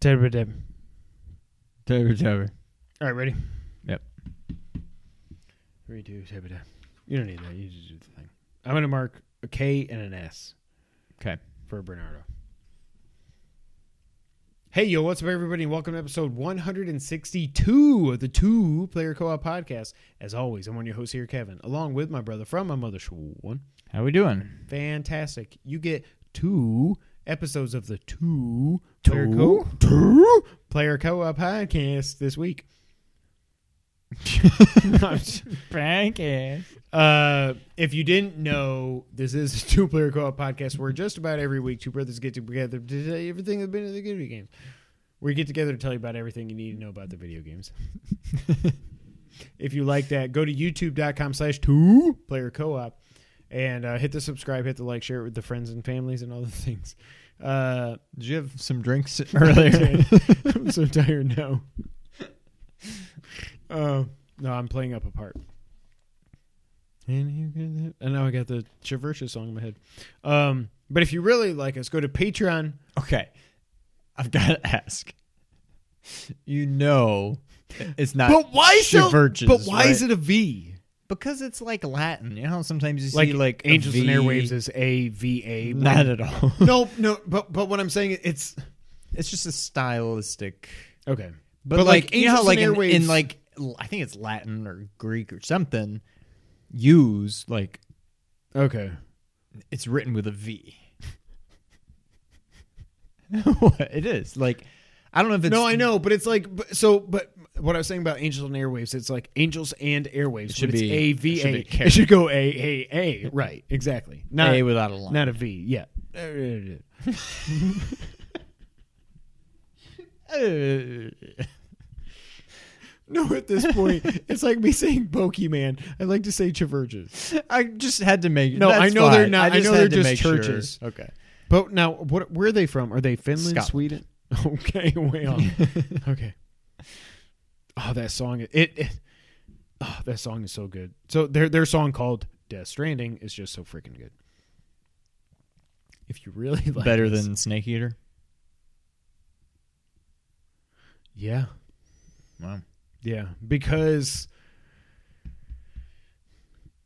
Tober, tober. All right, ready? Yep. Three, two, tabby dab. You don't need that. You just do the thing. I'm going to mark a K and an S Okay. for Bernardo. Hey, yo, what's up, everybody? and Welcome to episode 162 of the Two Player Co op podcast. As always, I'm one of your hosts here, Kevin, along with my brother from my mother, one. How are we doing? Fantastic. You get two episodes of the Two Two? Player Co two Player Co op podcast this week. Frank. Uh, if you didn't know, this is a two player co op podcast where just about every week two brothers get together to tell you everything that's been in the video games. We get together to tell you about everything you need to know about the video games. if you like that, go to youtube.com slash two player co op and uh, hit the subscribe, hit the like, share it with the friends and families and all the things. Uh, Did you have some drinks earlier? I'm so tired now. Uh, no, I'm playing up a part. And you get it. And now I got the Traversa song in my head. Um, but if you really like us, go to Patreon. okay. I've got to ask. You know, it's not. But why so? But why is it a V? Because it's like Latin. You know, how sometimes you Like, see like a Angels and Airwaves is A V A. Not at all. no, no. But but what I'm saying it's it's just a stylistic. okay. But, But, like, like, you know, how, like and in, Airwaves- in like I think it's Latin or Greek or something. Use like Okay. it's written with a V. it is like I don't know if it's no, I know, but it's like so. But what I was saying about Angels and Airwaves, it's like Angels and Airwaves. It should it's be- A V A. It should go A A A. Right. Exactly. Not A without a line. not a V. Yeah. No, at this point, it's like me saying Pokemon. I like to say Chiverges. I just had to make. No, I know they're not- I just know they're just make sure. churches. Okay. But now, what? Where are they from? Are they Finland, Scotland. Sweden? Okay, way off. okay. Oh, that song! It, it. Oh, that song is so good. So their their song called "Death Stranding" is just so freaking good. If you really like Better this- than Snake Eater. yeah, Wow. yeah, because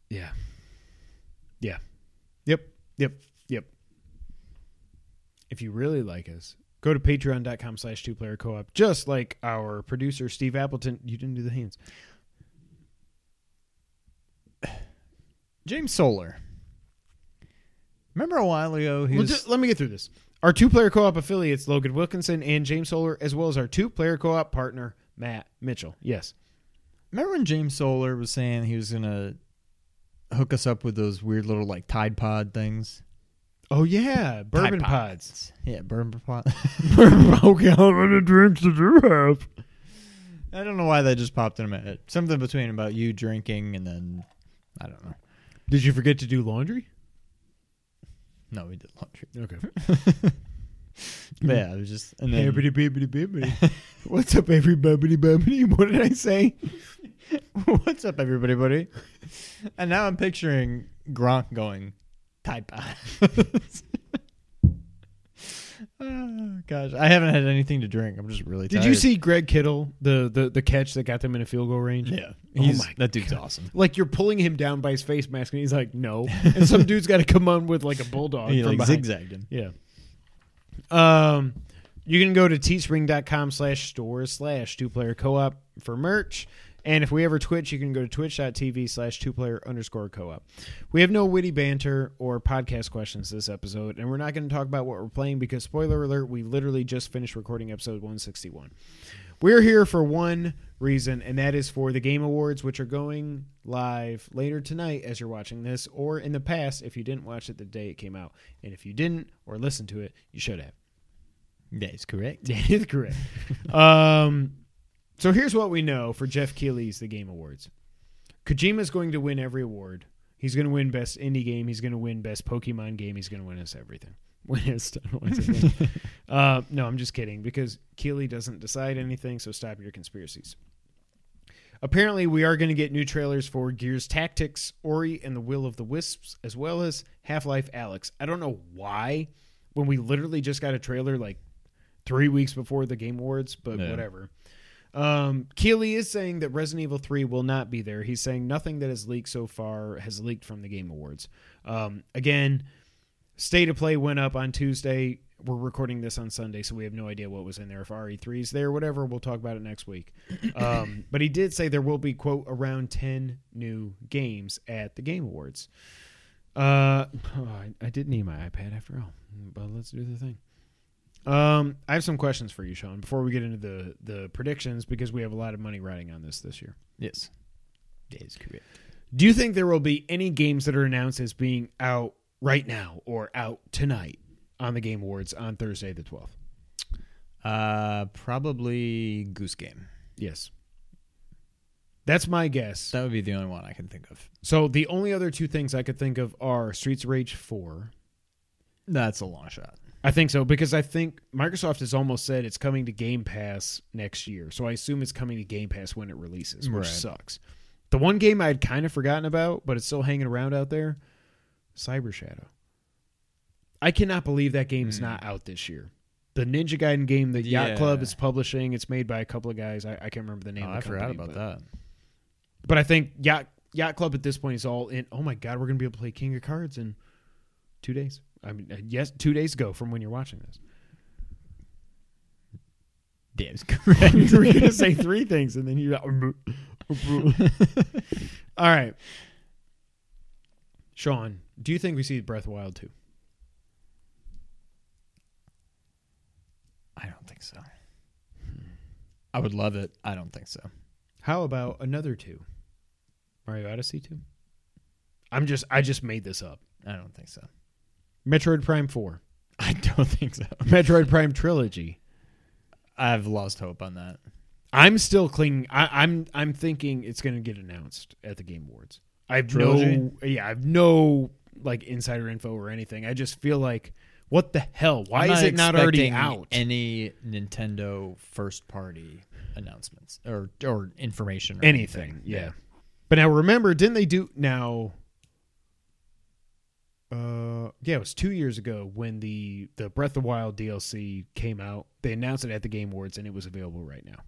yeah, yeah, yep, yep, yep. If you really like us, go to patreon.com slash two player co op, just like our producer, Steve Appleton. You didn't do the hands. James Solar. Remember a while ago he Well, was ju- let me get through this. Our two player co op affiliates, Logan Wilkinson and James Solar, as well as our two player co op partner, Matt Mitchell. Yes. Remember when James Solar was saying he was gonna hook us up with those weird little like Tide Pod things? Oh, yeah. Bourbon Tide pods. Yeah, bourbon pod. okay, how many drinks did you have? I don't know why that just popped in my head. Something between about you drinking and then I don't know. Did you forget to do laundry? No, we did laundry. Okay. But yeah, it was just and then Bibbidi bibbidi bibbidi. What's up, everybody? Bibbidi? What did I say? What's up, everybody, buddy? And now I'm picturing Gronk going Tide Pods. oh gosh, I haven't had anything to drink. I'm just really. Did tired. you see Greg Kittle, the, the, the catch that got them in a field goal range? Yeah, Oh my that dude's awesome. Like you're pulling him down by his face mask, and he's like, "No," and some dude's got to come on with like a bulldog He like behind. zigzagged him. Yeah. Um, you can go to teespring.com slash store slash two player co op for merch. And if we ever Twitch, you can go to twitch.tv slash two player underscore co op. We have no witty banter or podcast questions this episode, and we're not going to talk about what we're playing because, spoiler alert, we literally just finished recording episode 161. We're here for one reason, and that is for the Game Awards, which are going live later tonight as you're watching this, or in the past if you didn't watch it the day it came out. And if you didn't or listened to it, you should have. That is correct. That is correct. um, so here's what we know for Geoff Keighley's The Game Awards Kojima's going to win every award. He's going to win Best Indie Game. He's going to win Best Pokemon Game. He's going to win us everything. Win us. I don't wanna say that. uh, no, I'm just kidding because Keighley doesn't decide anything, so stop your conspiracies. Apparently, we are going to get new trailers for Gears Tactics, Ori, and the Will of the Wisps, as well as Half Life Alyx. I don't know why, when we literally just got a trailer like three weeks before the Game Awards, but Yeah. whatever. Um, Keighley is saying that Resident Evil 3 will not be there. He's saying nothing that has leaked so far has leaked from the Game Awards. Um, again, State of Play went up on Tuesday. We're recording this on Sunday, so we have no idea what was in there. If RE3 is there, whatever, we'll talk about it next week. Um, but he did say there will be, quote, around 10 new games at the Game Awards. Uh, oh, I, I did need my iPad after all, but let's do the thing. Um, I have some questions for you, Sean, before we get into the the predictions because we have a lot of money riding on this this year. Yes. That is correct. Do you think there will be any games that are announced as being out right now or out tonight on the Game Awards on Thursday the twelfth? Uh, probably Goose Game. Yes, that's my guess. That would be the only one I can think of. So the only other two things I could think of are Streets of Rage four. That's a long shot. I think so because I think Microsoft has almost said it's coming to Game Pass next year. So I assume it's coming to Game Pass when it releases, which Right. sucks. The one game I had kind of forgotten about, but it's still hanging around out there, Cyber Shadow. I cannot believe that game's Hmm. not out this year. The Ninja Gaiden game that Yacht Yeah. Club is publishing, it's made by a couple of guys. I, I can't remember the name. Oh, of I the forgot about but, that. But I think Yacht Yacht Club at this point is all in. Oh my god, we're gonna be able to play King of Cards in two days. I mean, uh, yes, two days ago from when you're watching this. Damn, correct. you were gonna say three things, and then you. All right, Sean. Do you think we see Breath Wild too? I don't think so. I would love it. I don't think so. How about another two? Mario Odyssey two. I'm just. I just made this up. I don't think so. Metroid Prime four. I don't think so. Metroid Prime trilogy. I've lost hope on that. I'm still clinging. I, I'm I'm thinking it's going to get announced at the Game Awards. I have Trilogy? no, yeah, I have no like insider info or anything. I just feel like, what the hell? Why is it not already out? Any Nintendo first party announcements or or information or anything, yeah. But now remember, didn't they do now? Uh, yeah, it was two years ago when the the Breath of the Wild DLC came out. They announced it at the Game Awards, and it was available right now.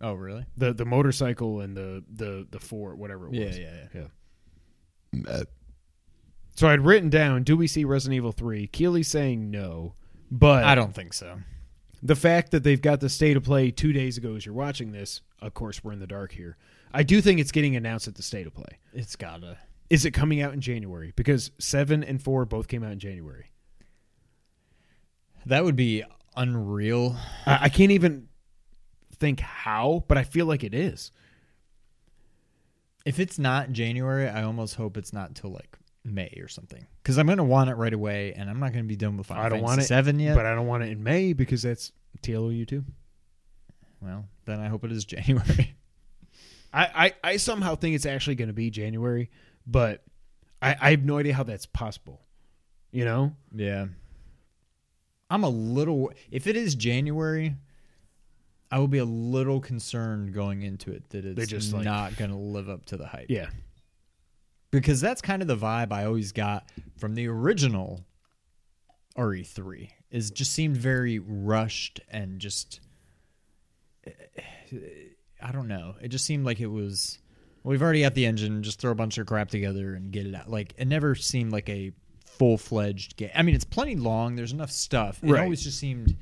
Oh, really? The the motorcycle and the the the four whatever it Yeah, was. yeah, yeah. So I'd written down, do we see Resident Evil 3? Keighley's saying no. But I don't think so. the fact that they've got the state of play two days ago as you're watching this, of course we're in the dark here. I do think it's getting announced at the state of play. It's gotta. Is it coming out in January? Because seven and four both came out in January. That would be unreal. I, I can't even think how, but I feel like it is. If it's not January, I almost hope it's not till like May or something. Because I'm gonna want it right away, and I'm not gonna be done with Final I don't Fantasy want it, Seven yet. But I don't want it in May because that's TLOU too. well, then I hope it is January. I, I, I somehow think it's actually going to be January, but I, I have no idea how that's possible. You know? yeah. I'm a little. If it is January, I will be a little concerned going into it that it's just, like- not gonna live up to the hype. Yeah. because that's kind of the vibe I always got from the original RE3 is just seemed very rushed and just I don't know. It just seemed like it was we've already got the engine, just throw a bunch of crap together and get it out. Like it never seemed like a full fledged game. I mean, it's plenty long. There's enough stuff. It Right. always just seemed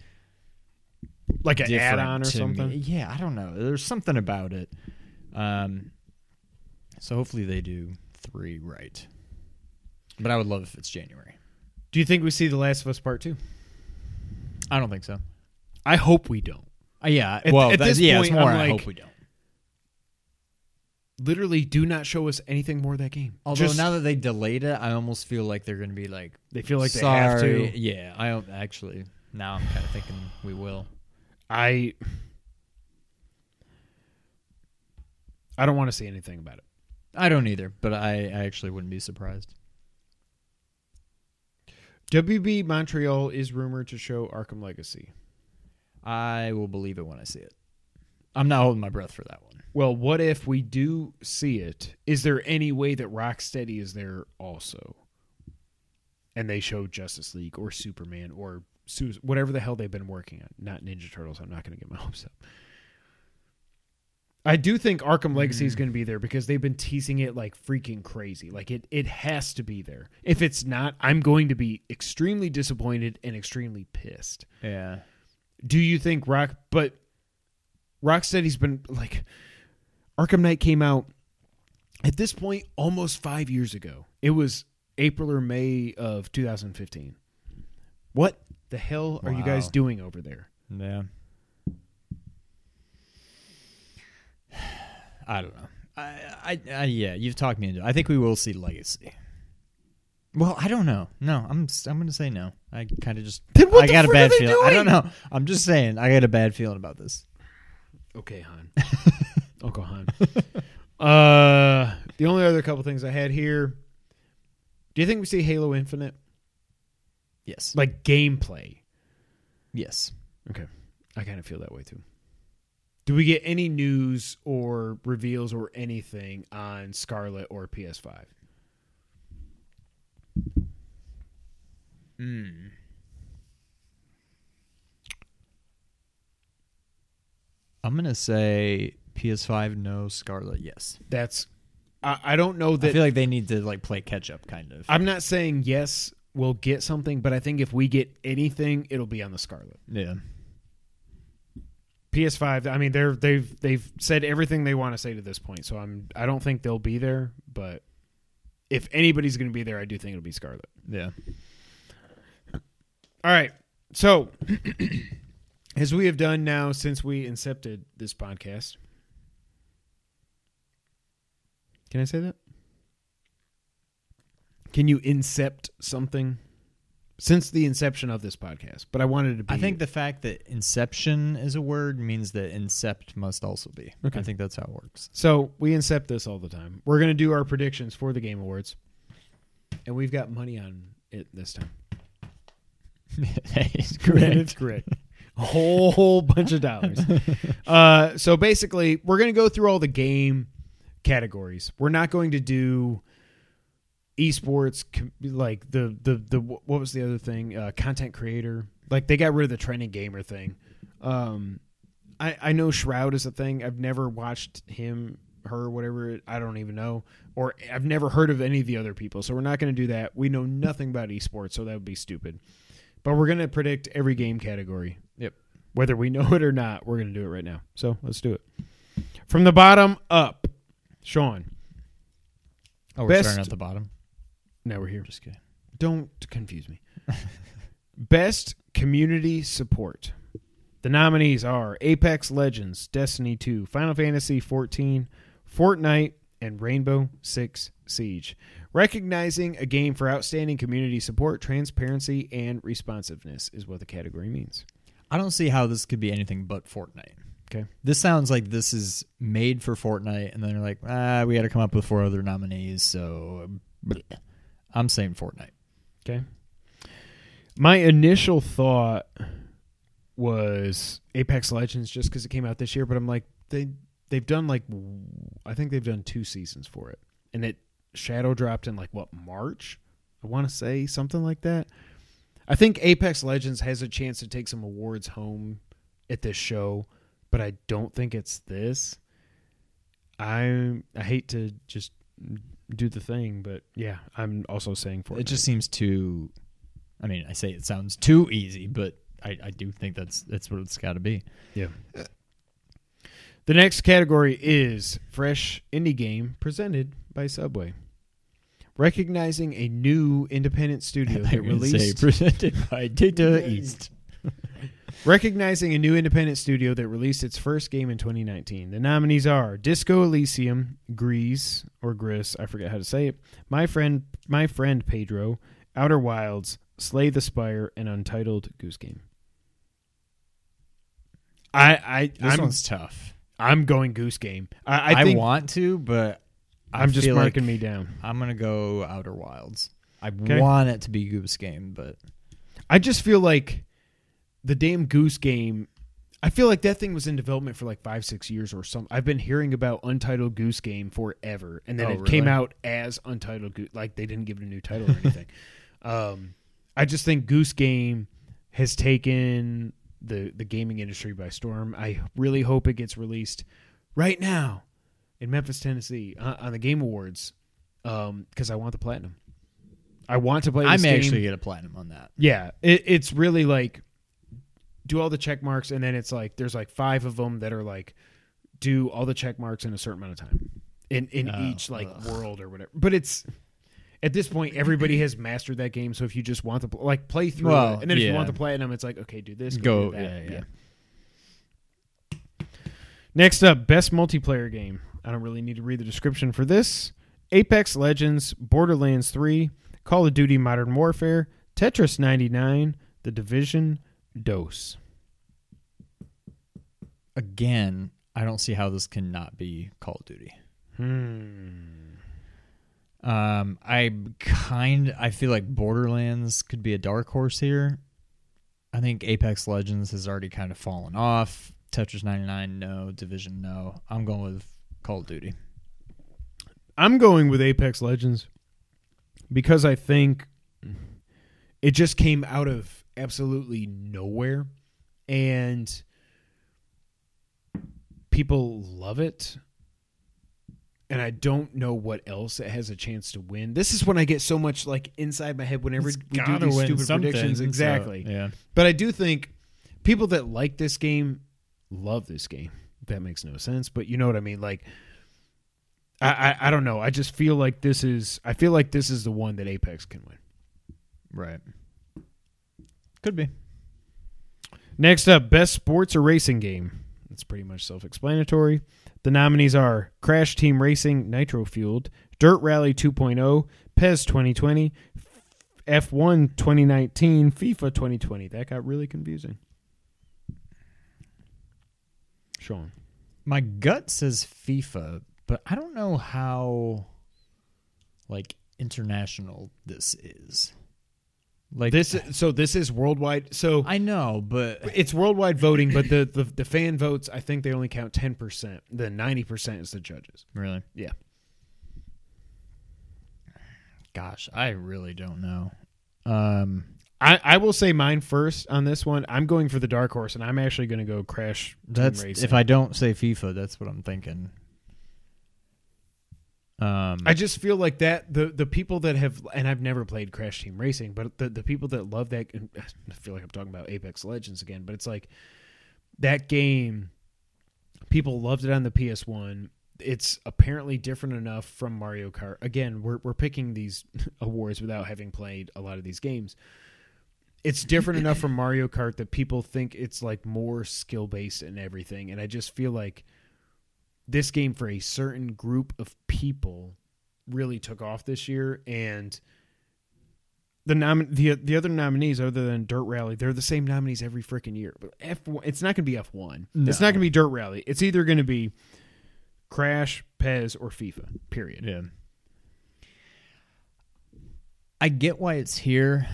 Like an different add on or to me. something. Yeah, I don't know. There's something about it. Um, so hopefully they do three right. But I would love if it's January. Do you think we see The Last of Us Part 2? I don't think so. I hope we don't. Uh, yeah, At- well, at that's, this yeah, point, it's more. I'm I like- hope we don't. Literally, do not show us anything more of that game. Although Just- now that they delayed it, I almost feel like they're going to be like, they feel like they sorry. have to. Yeah, I don't actually. Now I'm kind of thinking we will. I I don't want to see anything about it. I don't either, but I, I actually wouldn't be surprised. WB Montreal is rumored to show Arkham Legacy. I will believe it when I see it. I'm not holding my breath for that one. Well, what if we do see it? Is there any way that Rocksteady is there also? And they show Justice League or Superman or Sus- whatever the hell they've been working on. Not Ninja Turtles. I'm not going to get my hopes up. I do think Arkham Legacy is Mm. going to be there because they've been teasing it like freaking crazy. Like it, it has to be there. If it's not, I'm going to be extremely disappointed and extremely pissed. Yeah. Do you think Rock? But Rocksteady's been like Arkham Knight came out at this point almost five years ago. It was April or May of 2015. What the hell are you guys doing over there? Yeah. I don't know. I, I, I, yeah, you've talked me into. it. I think we will see Legacy. Well, I don't know. No, I'm I'm going to say no. I kind of just Then what I got a bad feeling. I don't know. I'm just saying I got a bad feeling about this. Okay, Han. uh, the only other couple things I had here. Do you think we see Halo Infinite Yes. like gameplay? Yes. Okay. I kind of feel that way too. Do we get any news or reveals or anything on Scarlet or PS5? Mm. I'm gonna say PS5 no, Scarlet yes. That's I, I don't know that I feel like they need to like play catch up, kind of. I'm not saying yes, we'll get something, but I think if we get anything, it'll be on the Scarlet. yeah. PS5, I mean they're they've they've said everything they want to say to this point, so I'm I don't think they'll be there, but if anybody's going to be there, I do think it'll be Scarlet. Yeah. All right. So, as we have done now since we incepted this podcast, can I say that? Can you incept something since the inception of this podcast? But I wanted to be. I think the fact that inception is a word means that incept must also be. Okay. I think that's how it works. so. We incept this all the time. We're going to do our predictions for the Game Awards, and we've got money on it this time. It's It's correct. A whole, whole bunch of dollars. uh, so basically, we're going to go through all the game categories. We're not going to do esports like the the the what was the other thing? Uh, content creator. Like they got rid of the trending gamer thing. Um, I I know Shroud is a thing. I've never watched him, her, whatever. It, I don't even know, or I've never heard of any of the other people. So we're not going to do that. We know nothing about esports, so that would be stupid. But we're going to predict every game category. Yep. Whether we know it or not, we're going to do it right now. So let's do it. From the bottom up, Sean. Oh, we're Best- starting at the bottom. Now we're here. Just kidding. Don't confuse me. Best community support. The nominees are Apex Legends, Destiny 2, Final Fantasy 14, Fortnite, and Rainbow Six Siege. Recognizing a game for outstanding community support, transparency, and responsiveness is what the category means. I don't see how this could be anything but Fortnite. Okay. This sounds like this is made for Fortnite, and then they're like, ah, we got to come up with four other nominees. So, bleh. I'm saying Fortnite. Okay. My initial thought was Apex Legends just because it came out this year, but I'm like they they've done like I think they've done two seasons for it, and it shadow dropped in like what March, I want to say something like that. I think Apex Legends has a chance to take some awards home at this show, but I don't think it's this. I I hate to just do the thing, but yeah, I'm also saying for It just seems too. I mean, I say it sounds too easy, but I, I do think that's that's what it's got to be. Yeah. The next category is Fresh Indie Game presented by Subway. Recognizing a new independent studio that released presented by Data East. Recognizing a new independent studio that released its first game in 2019. The nominees are Disco Elysium, Grease or Gris, I forget how to say it. My friend My Friend Pedro, Outer Wilds, Slay the Spire and Untitled Goose Game. I I This I'm, one's tough. I'm going Goose Game. I, I I, want to, but I'm just marking like me down. I'm gonna go Outer Wilds. I Okay. want it to be Goose Game, but I just feel like the damn Goose Game. I feel like that thing was in development for like five, six years or something. I've been hearing about Untitled Goose Game forever, and then Oh, it came out as Untitled Goose. Like they didn't give it a new title or anything. um, I just think Goose Game has taken the the gaming industry by storm. I really hope it gets released right now in Memphis, Tennessee, uh, on the Game Awards, because I want the platinum. I want to play. I may game. actually get a platinum on that. Yeah, it, it's really like do all the check marks, and then it's like there's like five of them that are like do all the check marks in a certain amount of time in in Oh, each like ugh. world or whatever. But it's at this point everybody has mastered that game. So if you just want to pl- like play through Well, it, and then if you yeah. want the platinum, it's like okay, do this, Go, do that. yeah, yeah. Next up, best multiplayer game. I don't really need to read the description for this. Apex Legends, Borderlands 3, Call of Duty Modern Warfare, Tetris 99, The Division, Dose. Again, I don't see how this cannot be Call of Duty. Hmm. Um, I kind I feel like Borderlands could be a dark horse here. I think Apex Legends has already kind of fallen off. Tetris 99, no. Division, no. I'm going with Call of Duty. I'm going with Apex Legends because I think it just came out of absolutely nowhere and people love it. And I don't know what else it has a chance to win. This is when I get so much like inside my head whenever It's we do these stupid predictions. so, Exactly. yeah. But I do think people that like this game love this game. That makes no sense, but you know what I mean. Like, I, I I don't know. I just feel like this is. I feel like this is the one that Apex can win. Right. Could be. Next up, best sports or racing game. It's pretty much self-explanatory. The nominees are Crash Team Racing Nitro Fueled, Dirt Rally 2.0, PES 2020, F1 2019, FIFA 2020. That got really confusing. Sean. My gut says FIFA, but I don't know how like international this is. Like This so this is worldwide. So I know, but it's worldwide voting, but the, the the fan votes. I think they only count ten percent. The ninety percent is the judges. really, Yeah. gosh, I really don't know. Um, I, I will say mine first on this one. I'm going for the dark horse, and I'm actually going to go Crash. That's if I don't say FIFA, that's what I'm thinking. Um, I just feel like that the the people that have and I've never played Crash Team Racing, but the the people that love that I feel like I'm talking about Apex Legends again, but it's like that game people loved it on the PS1. It's apparently different enough from Mario Kart. Again, we're we're picking these awards without having played a lot of these games. It's different enough from Mario Kart that people think it's like more skill based and everything, and I just feel like this game for a certain group of people really took off this year and the nom- the the other nominees other than Dirt Rally they're the same nominees every freaking year but F1 it's not going to be F1 it's not going to be Dirt Rally. It's either going to be Crash PES or FIFA period. Yeah. I get why it's here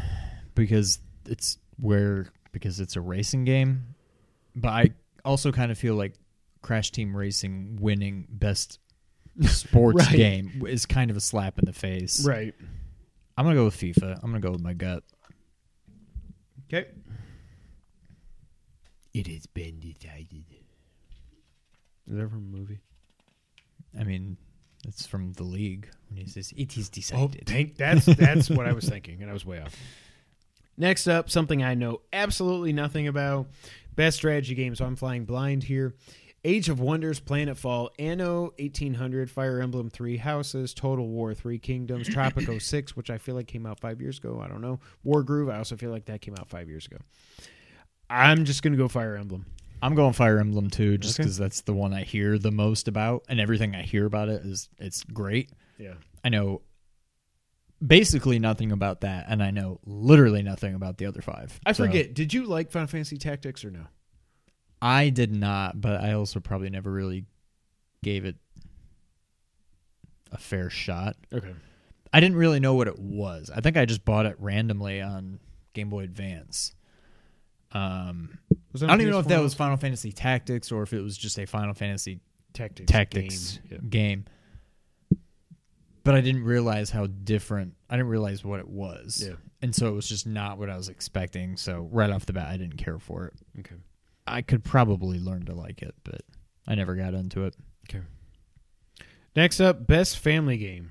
because it's where because it's a racing game, but I also kind of feel like Crash Team Racing winning best sports Right. game is kind of a slap in the face. right I'm gonna go with FIFA. I'm gonna go with my gut. okay it has been decided is that from a movie I mean, it's from the league when he says it is Oh, decided. thank, that's that's what I was thinking, and I was way off. Next up, something I know absolutely nothing about. Best strategy games. So I'm flying blind here. Age of Wonders, Planetfall, Anno 1800, Fire Emblem Three Houses, Total War Three Kingdoms, Tropico Six, which I feel like came out five years ago. I don't know. Wargroove. I also feel like that came out five years ago. I'm just gonna go Fire Emblem. I'm going Fire Emblem too, just Okay. because that's the one I hear the most about, and everything I hear about it is it's great. Yeah. I know basically nothing about that, and I know literally nothing about the other five. I So, forget. Did you like Final Fantasy Tactics or no? I did not, but I also probably never really gave it a fair shot. Okay. I didn't really know what it was. I think I just bought it randomly on Game Boy Advance. Um, Was I don't even know if that was Final Fantasy Tactics or if it was just a Final Fantasy Tactics. Tactics game. game. but I didn't realize how different. I didn't realize what it was. Yeah. and so it was just not what I was expecting. So right off the bat, I didn't care for it. Okay. I could probably learn to like it, but I never got into it. Okay. Next up, best family game.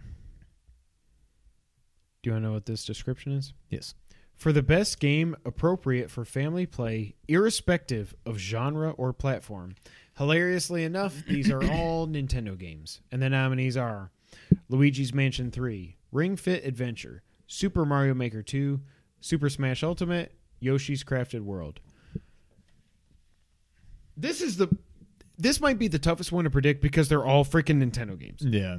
Do you want to know what this description is? Yes. For the best game appropriate for family play, irrespective of genre or platform. Hilariously enough, these are all Nintendo games, and the nominees are Luigi's Mansion 3, Ring Fit Adventure, Super Mario Maker 2, Super Smash Ultimate, Yoshi's Crafted World. This is the this might be the toughest one to predict because they're all freaking Nintendo games. Yeah.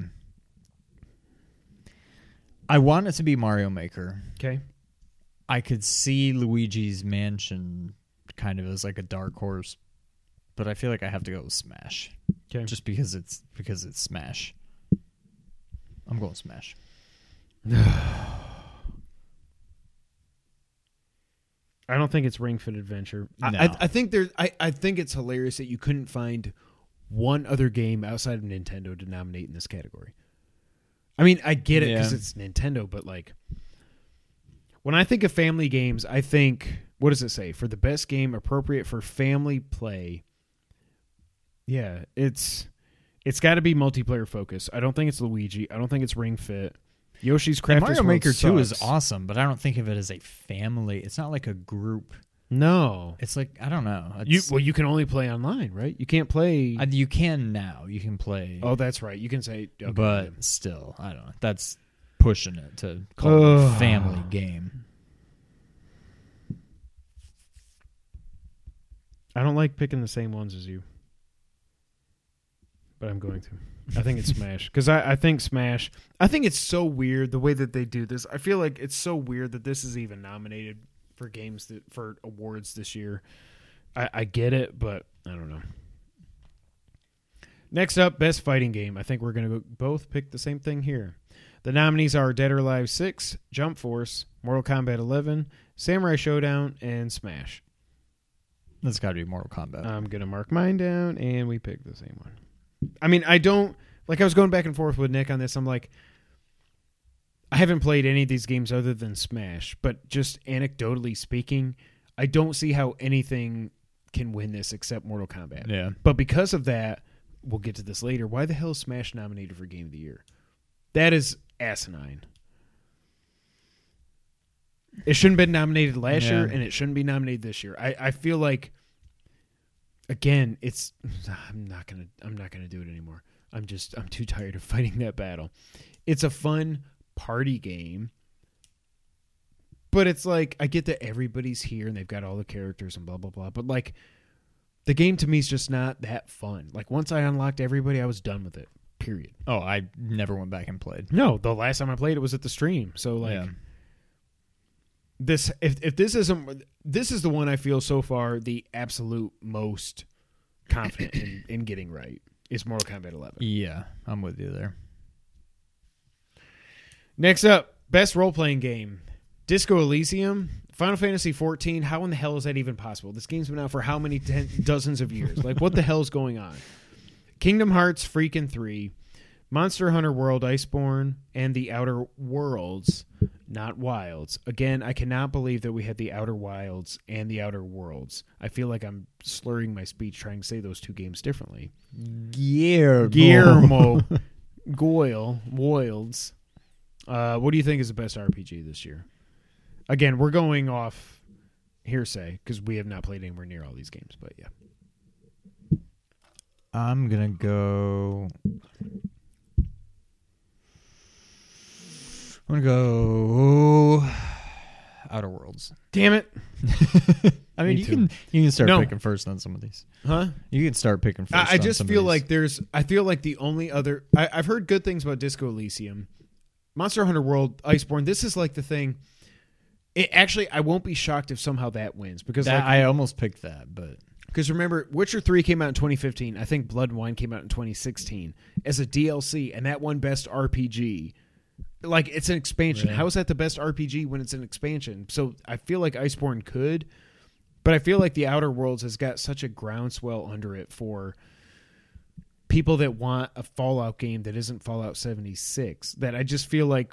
I want it to be Mario Maker. Okay. I could see Luigi's Mansion kind of as like a dark horse, but I feel like I have to go with Smash. Okay. Just because it's because it's Smash. I'm going Smash. I don't think it's Ring Fit Adventure. I, No. I, I think there's. I, I think it's hilarious that you couldn't find one other game outside of Nintendo to nominate in this category. I mean, I get it because Yeah. it's Nintendo, but like, when I think of family games, I think what does it say for the best game appropriate for family play? Yeah, it's it's got to be multiplayer focus. I don't think it's Luigi. I don't think it's Ring Fit. Yoshi's And Mario World Maker 2 is sucks. awesome, but I don't think of it as a family. It's not like a group. No, It's like I don't know. you It's, well, you can only play online, right? You can't play. I- you can now. You can play. Oh, that's right. You can say, okay, but still, I don't know. That's pushing it to call it a Ugh. family game. I don't like picking the same ones as you, but I'm going to. I think it's Smash because I, I think Smash. I think it's so weird the way that they do this. I feel like it's so weird that this is even nominated for games that for awards this year. I, I get it, but I don't know. Next up, best fighting game. I think we're going to both pick the same thing here. The nominees are Dead or Alive 6, Jump Force, Mortal Kombat 11, Samurai Shodown, and Smash. That's got to be Mortal Kombat. I'm gonna mark mine down, and we pick the same one. I mean, I don't like. I was going back and forth with Nick on this. I'm like, I haven't played any of these games other than Smash, but just anecdotally speaking, I don't see how anything can win this except Mortal Kombat. yeah. But because of that, we'll get to this later. Why the hell is Smash nominated for Game of the Year? That is asinine. It shouldn't have been nominated last Yeah. year, and it shouldn't be nominated this year. I, I feel like, again, it's. I'm not gonna. I'm not gonna do it anymore. I'm just. I'm too tired of fighting that battle. It's a fun party game, but it's like I get that everybody's here and they've got all the characters and blah blah blah. But like, the game to me is just not that fun. Like once I unlocked everybody, I was done with it. Period. Oh, I never went back and played. No, the last time I played it was at the stream. So like yeah. This, if if this isn't this is the one I feel so far the absolute most confident in, in getting right is Mortal Kombat 11. Yeah, I'm with you there. Next up, best role playing game, Disco Elysium, Final Fantasy 14. How in the hell is that even possible? This game's been out for how many ten, dozens of years? Like what the hell's going on? Kingdom Hearts freaking 3, Monster Hunter World Iceborne, and The Outer Worlds, not Wilds. Again, I cannot believe that we had The Outer Wilds and The Outer Worlds. I feel like I'm slurring my speech trying to say those two games differently. Guillermo. Guillermo Goyle Wilds. Uh, what do you think is the best RPG this year? Again, we're going off hearsay because we have not played anywhere near all these games, but yeah. I'm gonna go. I'm gonna go. Outer Worlds. Damn it. I mean, Me you too. can you can start No. picking first on some of these. Huh? You can start picking first. I, I on just some of feel these. like there's. I feel like the only other. I, I've heard good things about Disco Elysium, Monster Hunter World, Iceborne. This is like the thing. It actually, I won't be shocked if somehow that wins because That- like, I almost picked that, but Because remember, Witcher 3 came out in 2015. I think Blood and Wine came out in 2016 as a DLC, and that won Best RPG. Like, it's an expansion. Right. How is that the best RPG when it's an expansion? So I feel like Iceborne could, but I feel like The Outer Worlds has got such a groundswell under it for people that want a Fallout game that isn't Fallout 76. That I just feel like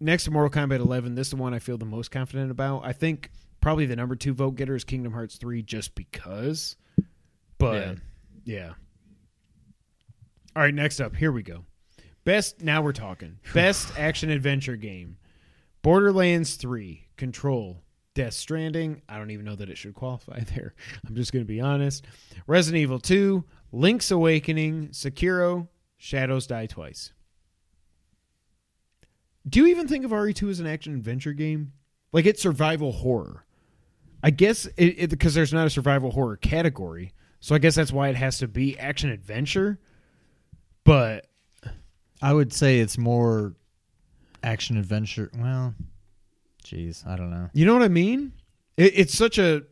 next to Mortal Kombat 11, this is the one I feel the most confident about. I think probably the number two vote getter is Kingdom Hearts 3 just because. But Yeah. yeah. All right, next up, here we go. Best now we're talking. Best action adventure game. Borderlands 3, Control, Death Stranding. I don't even know that it should qualify there. I'm just going to be honest. Resident Evil 2, Link's Awakening, Sekiro, Shadows Die Twice. Do you even think of RE2 as an action adventure game? Like it's survival horror. I guess it because there's not a survival horror category. So I guess that's why it has to be action adventure. But I would say it's more action adventure. Well, jeez, I don't know. You know what I mean? It, it's such a.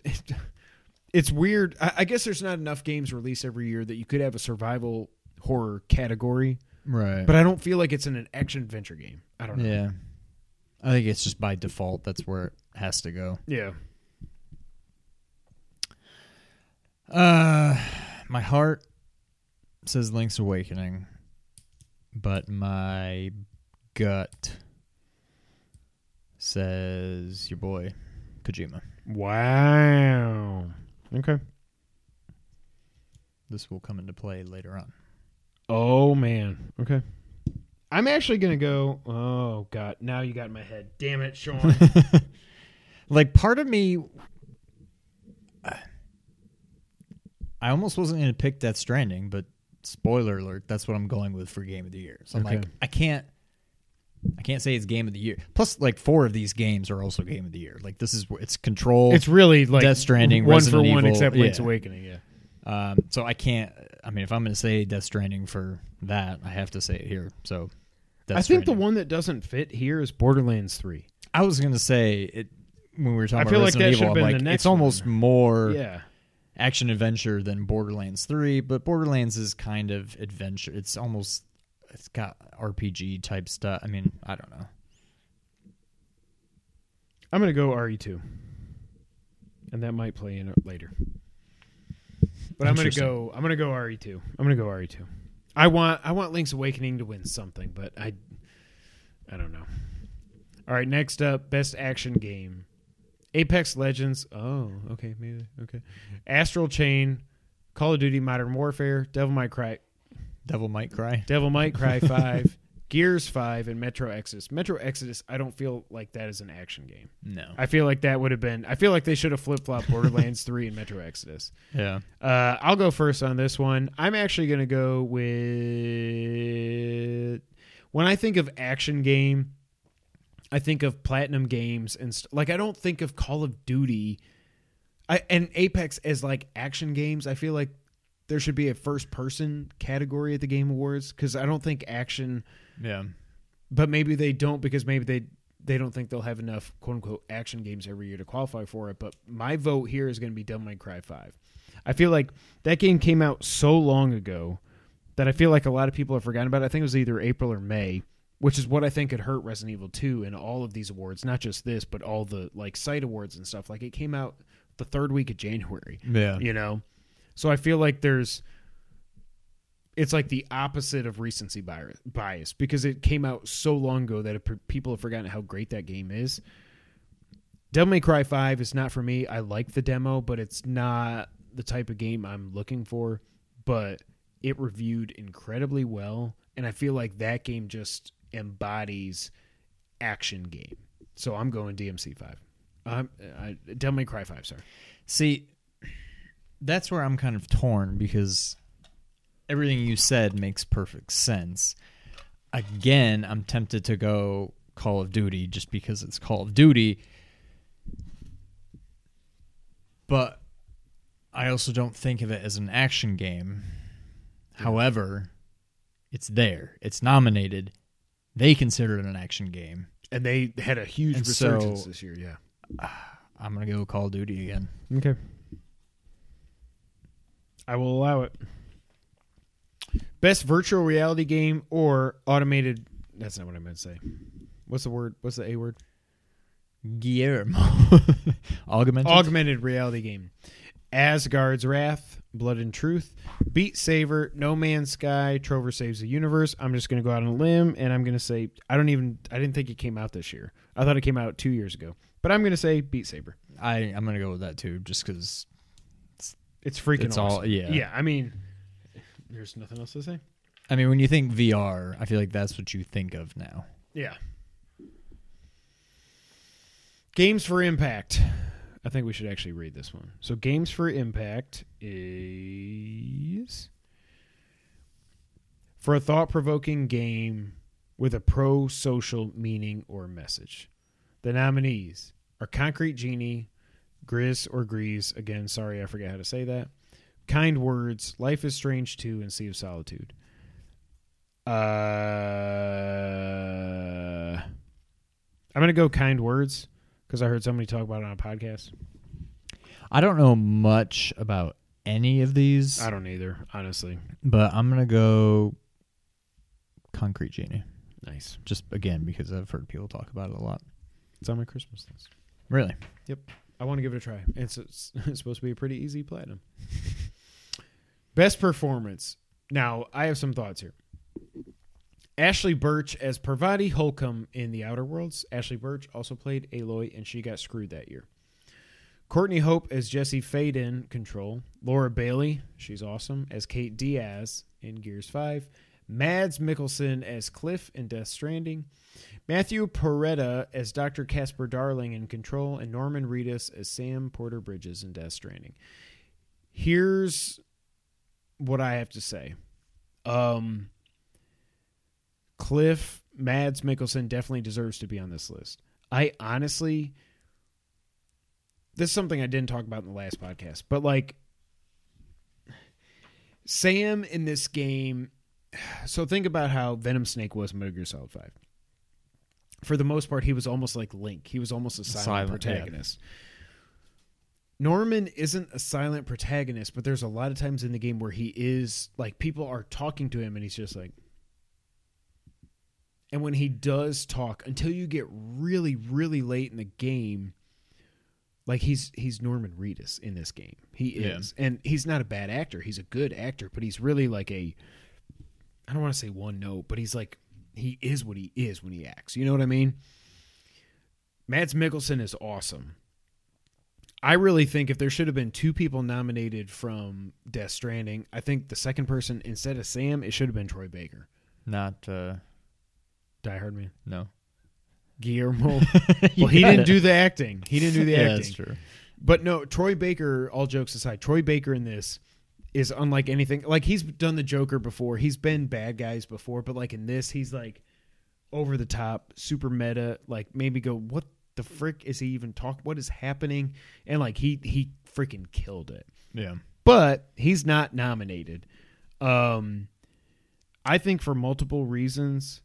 it's weird. I, I guess there's not enough games released every year that you could have a survival horror category, Right. but I don't feel like it's in an action adventure game. I don't know. yeah, I think it's just by default. That's where it has to go. Yeah. Uh, my heart says Link's Awakening, but my gut says your boy Kojima. Wow. Okay. This will come into play later on. Oh man. Okay. I'm actually gonna go. Oh god. Now you got in my head. Damn it, Sean. like part of me I almost wasn't going to pick Death Stranding, but spoiler alert, that's what I'm going with for game of the year. So I'm Okay. like I can't I can't say it's game of the year. Plus like four of these games are also game of the year. Like this is it's Control. it's really like Death Stranding, one Resident for one, Evil, except Link's yeah. Awakening. Yeah. um so I can't I mean if I'm going to say Death Stranding for that, I have to say it here. So Death I think the one that doesn't fit here is Borderlands Three. I was going to say it when we were talking I about feel like Resident that should've Evil, been I'm the like, next it's almost more Yeah. Action adventure than Borderlands 3, but Borderlands is kind of adventure. It's almost it's got RPG type stuff. I mean, I don't know. I'm gonna go RE2, and that might play in later. But I'm gonna go. I'm gonna go RE2. I'm gonna go RE2. I want. I want Link's Awakening to win something, but I. I don't know. All right, next up, best action game. Apex Legends. Oh, okay, maybe okay. Astral Chain, Call of Duty Modern Warfare, Devil Might Cry, Devil Might Cry. Devil Might Cry 5, Gears 5 and Metro Exodus. Metro Exodus, I don't feel like that is an action game. No. I feel like that would have been. I feel like they should have flip flopped Borderlands 3 and Metro Exodus. Yeah. Uh, I'll go first on this one. I'm actually going to go with. When I think of action game, I think of Platinum Games and st- like I don't think of Call of Duty, I and Apex as like action games. I feel like there should be a first person category at the Game Awards because I don't think action Yeah. but maybe they don't because maybe they they don't think they'll have enough quote unquote action games every year to qualify for it. But my vote here is going to be Devil May Cry Five. I feel like that game came out so long ago that I feel like a lot of people have forgotten about it. I think it was either April or May, which is what I think could hurt Resident Evil Two in all of these awards, not just this, but all the like site awards and stuff. Like it came out the third week of January Yeah. you know so i feel like there's it's like the opposite of recency bias because it came out so long ago that it, people have forgotten how great that game is devil may cry 5 is not for me i like the demo but it's not the type of game i'm looking for but it reviewed incredibly well and i feel like that game just embodies action game so i'm going dmc 5 um, I, devil may cry 5 sorry See, that's where I'm kind of torn because everything you said makes perfect sense. Again, I'm tempted to go Call of Duty just because it's Call of Duty. But I also don't think of it as an action game. However, it's there. It's nominated. They considered it an action game. and they had a huge And so- resurgence this year. Yeah. I'm going to go Call of Duty again. Okay. I will allow it. Best virtual reality game or automated. That's not what I meant to say. What's the word? What's the A word? Guillermo. Augmented? Augmented reality game. Asgard's Wrath, Blood and Truth, Beat Saber, No Man's Sky, Trover Saves the Universe. I'm just going to go out on a limb and I'm going to say I don't even I didn't think it came out this year. I thought it came out 2 years ago. But I'm going to say Beat Saber. I I'm gonna go with that too, just because. It's freaking It's all- awesome. yeah. Yeah, I mean there's nothing else to say. I mean, when you think VR, I feel like that's what you think of now. Yeah. Games for Impact. I think we should actually read this one. So, Games for Impact is for a thought provoking game with a pro social meaning or message. The nominees are Concrete Genie, Grizz or Grease. Again, sorry, I forget how to say that. Kind Words, Life is Strange 2, and Sea of Solitude. Uh, I'm gonna go kind words because I heard somebody talk about it on a podcast. I don't know much about any of these, I don't either, honestly. but I'm gonna go Concrete Genie. Nice. Just again because I've heard people talk about it a lot. It's on my Christmas list. Really? Yep. I want to give it a try. It's, it's, it's supposed to be a pretty easy platinum. Best performance. Now I have some thoughts here. Ashly Burch as Parvati Holcomb in The Outer Worlds. Ashly Burch also played Aloy, and she got screwed that year. Courtney Hope as Jesse Faden in Control. Laura Bailey, she's awesome, as Kate Diaz in Gears 5. Mads Mikkelsen as Cliff in Death Stranding. Matthew Porretta as Dr. Casper Darling in Control. And Norman Reedus as Sam Porter Bridges in Death Stranding. Here's what I have to say. Um, Cliff Mads Mikkelsen definitely deserves to be on this list. I honestly, this is something I didn't talk about in the last podcast, but like Sam in this game. So think about how Venom Snake was in Metal Gear Solid Five. For the most part, he was almost like Link. He was almost a silent, Silent, yeah. protagonist. Norman isn't a silent protagonist, but there's a lot of times in the game where he is like people are talking to him and he's just like and when he does talk until you get really really late in the game like he's he's Norman Reedus in this game. He Yeah. is. And he's not a bad actor. He's a good actor, but he's really like a I don't want to say one note, but he's like he is what he is when he acts. You know what I mean? Mads Mikkelsen is awesome. I really think if there should have been two people nominated from Death Stranding, I think the second person instead of Sam, it should have been Troy Baker. Not uh Die Hard Man. no. Guillermo. well, he didn't do the acting. He didn't do the yeah, acting. that's true. But no, Troy Baker, all jokes aside, Troy Baker in this is unlike anything. Like he's done the Joker before. He's been bad guys before, but like in this, he's like over the top, super meta, like maybe go, What the frick is he even talking? what is happening? And like he he freaking killed it. Yeah. But he's not nominated. Um I think for multiple reasons.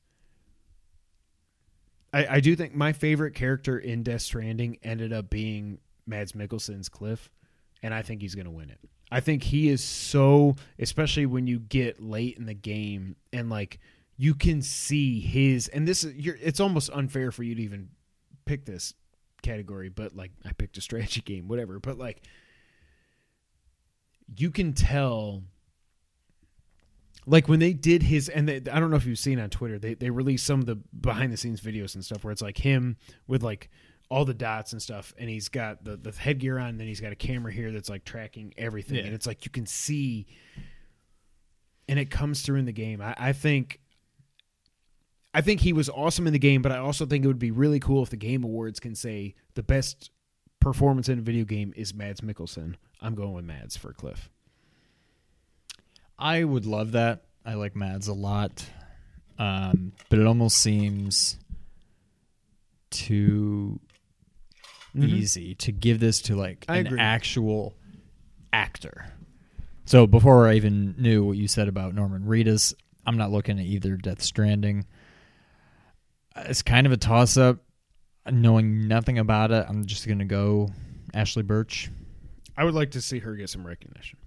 I, I do think my favorite character in Death Stranding ended up being Mads Mikkelsen's Cliff, and I think he's going to win it. I think he is so, especially when you get late in the game and like you can see his, and this is, you're, it's almost unfair for you to even pick this category, but like I picked a strategy game, whatever. But like you can tell like when they did his and they, i don't know if you've seen on twitter they, they released some of the behind the scenes videos and stuff where it's like him with like all the dots and stuff and he's got the, the headgear on and then he's got a camera here that's like tracking everything Yeah. and it's like you can see and it comes through in the game. I, I think i think he was awesome in the game but i also think it would be really cool if the game awards can say the best performance in a video game is mads mikkelsen. I'm going with mads for cliff I would love that. I like Mads a lot. Um, but it almost seems too Mhm. easy to give this to like I an agree. actual actor. So before I even knew what you said about Norman Reedus, I'm not looking at either Death Stranding. It's kind of a toss up. Knowing nothing about it, I'm just gonna go Ashly Burch. i would like to see her get some recognition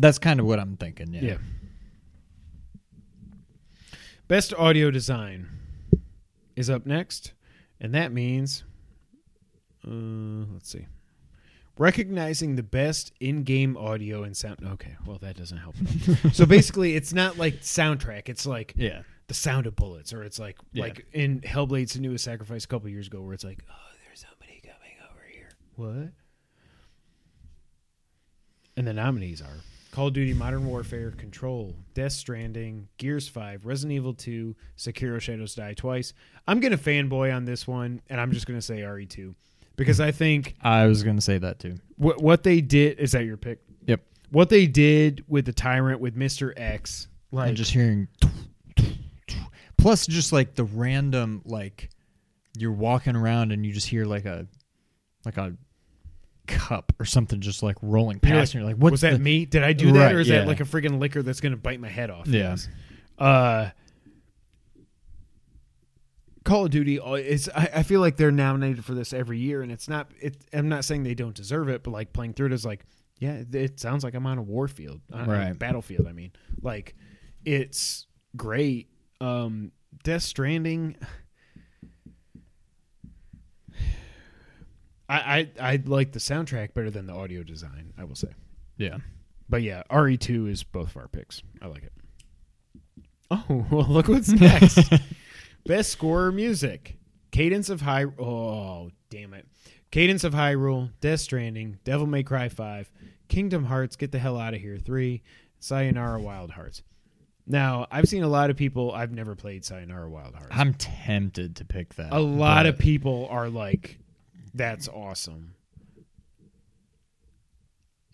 That's kind of what I'm thinking. Yeah. Yeah. Best audio design is up next, and that means, uh, let's see, recognizing the best in-game audio and sound. Okay, well that doesn't help. at all. so basically, it's not like soundtrack. It's like Yeah. the sound of bullets, or it's like Yeah. like in Hellblade's Hellblade: Senua's Sacrifice a couple years ago, where it's like, oh, there's somebody coming over here. What? And the nominees are Call of Duty: Modern Warfare, Control, Death Stranding, Gears Five, Resident Evil Two, Sekiro: Shadows Die Twice. I'm gonna fanboy on this one, and I'm just gonna say RE2 because I think I was gonna say that too. what what they did is that your pick. Yep. What they did with the tyrant with Mister X, like and just hearing plus just like the random like you're walking around and you just hear like a like a cup or something just like rolling You're past like, and you're like what was that me? Did I do that, Right, or is yeah. that like a friggin' Licker that's gonna bite my head off? Yeah. Yes. Uh, Call of Duty uh, is. I, I feel like they're nominated for this every year, and it's not. It, I'm not saying they don't deserve it, but like playing through it is like, yeah, it, it sounds like I'm on a war field, on a Right. battlefield. I mean, like, it's great. Um, Death Stranding. I, I I like the soundtrack better than the audio design. I will say. yeah But yeah, RE2 is both of our picks. I like it. Oh, well, look what's next. Best score music. Cadence of High. Oh, damn it. Cadence of Hyrule, Death Stranding, Devil May Cry 5, Kingdom Hearts, Get the Hell Out of Here 3, Sayonara Wild Hearts. Now, I've seen a lot of people. I've never played Sayonara Wild Hearts. I'm tempted to pick that a lot of people are like, that's awesome.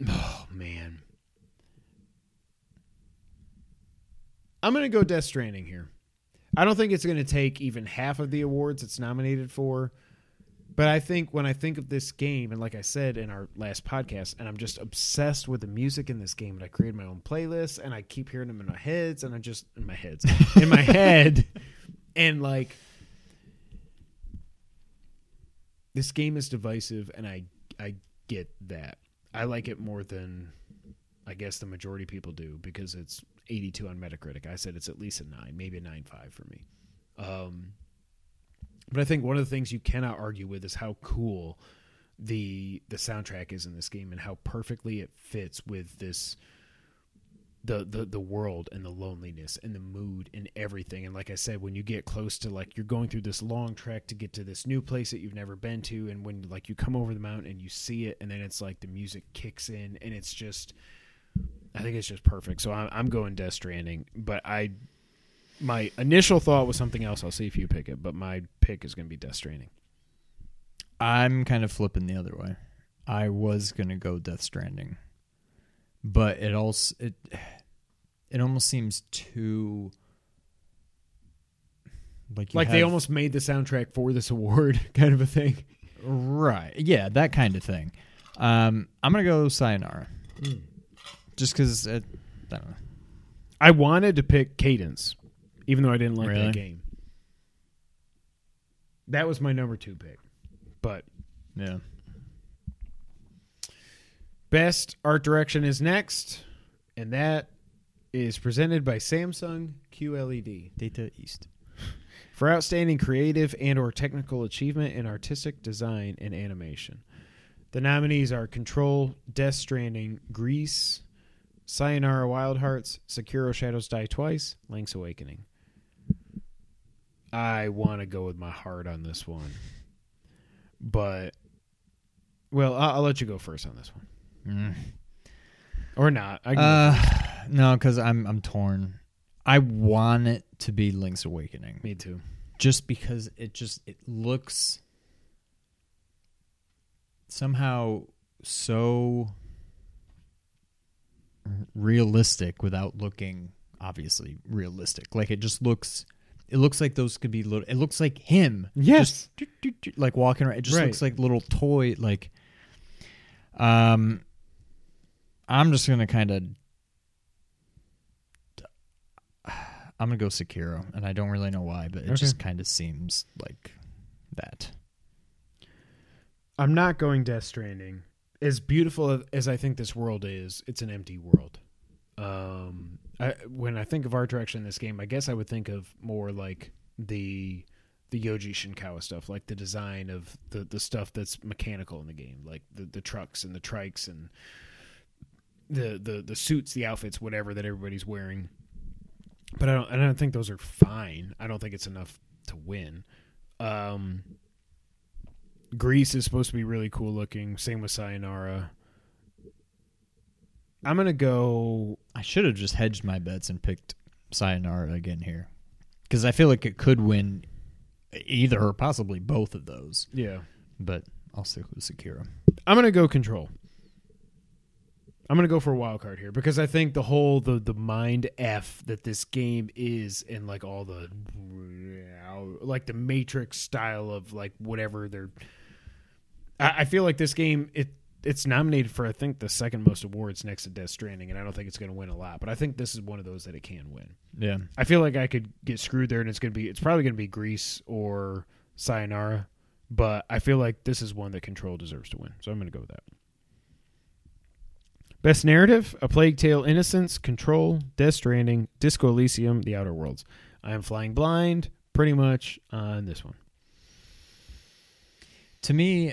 Oh, man. I'm going to go Death Stranding here. I don't think it's going to take even half of the awards it's nominated for. But I think when I think of this game, and like I said in our last podcast, and I'm just obsessed with the music in this game, and I created my own playlist, and I keep hearing them in my heads, and I just in my heads, in my head, and like this game is divisive, and I I get that. I like it more than I guess the majority of people do because it's 82 on Metacritic. I said it's at least a nine, maybe a nine five for me. Um, but I think one of the things you cannot argue with is how cool the the soundtrack is in this game and how perfectly it fits with this the the the world and the loneliness and the mood and everything. And like I said, when you get close to like you're going through this long trek to get to this new place that you've never been to, and when like you come over the mountain and you see it, and then it's like the music kicks in, and it's just I think it's just perfect. So I'm, I'm going Death Stranding, but I my initial thought was something else. I'll see if you pick it, but my pick is going to be Death Stranding. I'm kind of flipping the other way. I was gonna go Death Stranding, but it also it it almost seems too like you Like they almost made the soundtrack for this award, kind of a thing. right, yeah, that kind of thing. Um, I'm gonna go Sayonara, just because I don't know. I wanted to pick Cadence, even though I didn't like Really? that game. That was my number two pick. But Yeah, best art direction is next, and that is presented by Samsung QLED. Data East. for outstanding creative and or technical achievement in artistic design and animation. The nominees are Control, Death Stranding, Grease, Sayonara Wild Hearts, Sekiro Shadows Die Twice, Link's Awakening. I want to go with my heart on this one. But well, I'll, I'll let you go first on this one. Mm. Or not. I Uh, no, because I'm I'm torn. I want it to be Link's Awakening. Me too. just because it just it looks somehow so realistic without looking obviously realistic like it just looks it looks like those could be little it looks like him Yes. just like walking around it just Right. looks like little toy like um i'm just gonna kind of I'm gonna go Sekiro, and I don't really know why, but it Okay. just kind of seems like that. I'm not going Death Stranding. As beautiful as I think this world is, it's an empty world. Um, I, when I think of art direction in this game, I guess I would think of more like the the Yoji Shinkawa stuff, like the design of the the stuff that's mechanical in the game, like the the trucks and the trikes and the the the suits, the outfits, whatever that everybody's wearing. But I don't I don't think those are fine. I don't think it's enough to win. Um, Greece is supposed to be really cool looking. Same with Sayonara. I'm gonna go. I should have just hedged my bets and picked Sayonara again here, because I feel like it could win either or possibly both of those. Yeah, But I'll stick with Sekiro. I'm gonna go control. I'm gonna go for a wild card here because I think the whole the the mind f that this game is and like all the like the Matrix style of like whatever they're. I, I feel like this game it it's nominated for I think the second most awards next to Death Stranding and I don't think it's gonna win a lot but I think this is one of those that it can win. Yeah. I feel like I could get screwed there, and it's gonna be it's probably gonna be Greece or Sayonara, but I feel like this is one that Control deserves to win, so I'm gonna go with that. Best narrative: A Plague Tale: Innocence, Control, Death Stranding, Disco Elysium, The Outer Worlds. I am flying blind, pretty much on this one. To me,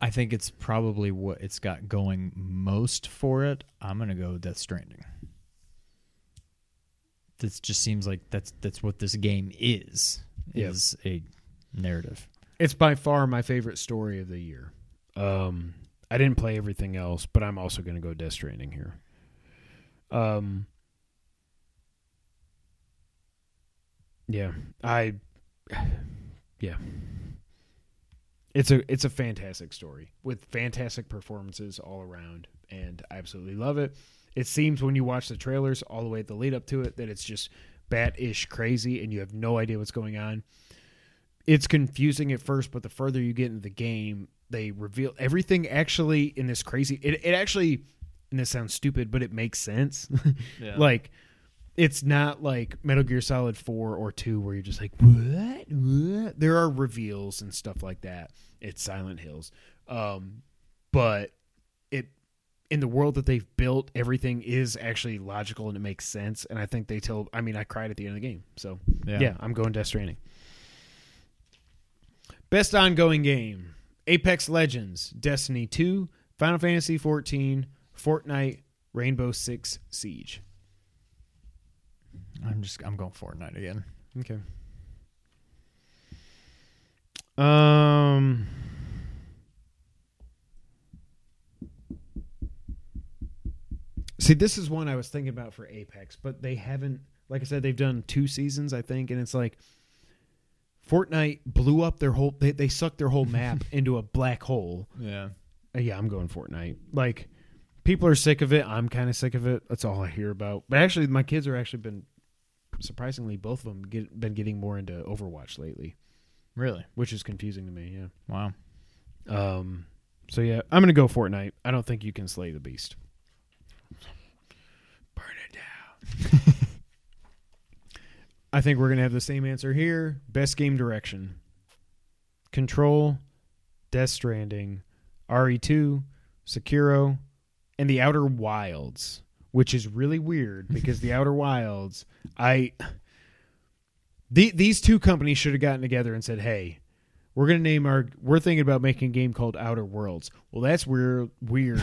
I think it's probably what it's got going most for it. I'm gonna go Death Stranding. This just seems like that's that's what this game is. Is a narrative. It's by far my favorite story of the year. Um, I didn't play everything else, but I'm also going to go Death Stranding here. Um, yeah, I, yeah, it's a it's a fantastic story with fantastic performances all around, and I absolutely love it. It seems when you watch the trailers all the way at the lead up to it that it's just bat-ish crazy, and you have no idea what's going on it's confusing at first, but the further you get into the game, they reveal everything actually in this crazy it, it actually and this sounds stupid, but it makes sense. Yeah. like it's not like Metal Gear Solid 4 or 2 where you're just like what? what? There are reveals and stuff like that. It's Silent Hills. Um but it in the world that they've built, everything is actually logical and it makes sense. And I think they tell I mean, I cried at the end of the game. So yeah, I'm going Death Stranding. Best ongoing game: Apex Legends, Destiny 2, Final Fantasy 14, Fortnite, Rainbow Six Siege. I'm just I'm going Fortnite again. Okay. Um. See, this is one I was thinking about for Apex, but they haven't. Like I said, they've done two seasons, I think, and it's like Fortnite blew up their whole. They they sucked their whole map into a black hole. Yeah. Uh, yeah, I'm going Fortnite. Like, people are sick of it. I'm kind of sick of it. That's all I hear about. But actually, my kids are actually been surprisingly both of them get, been getting more into Overwatch lately, Really? which is confusing to me. Yeah. Wow. Um. So yeah, I'm gonna go Fortnite. I don't think you can slay the beast. Burn it down. I think we're gonna have the same answer here. Best game direction. Control, Death Stranding, RE2, Sekiro, and The Outer Wilds, which is really weird because The Outer Wilds, I the, these two companies should have gotten together and said, "Hey, we're going to name our we're thinking about making a game called Outer Worlds." Well, that's weird weird.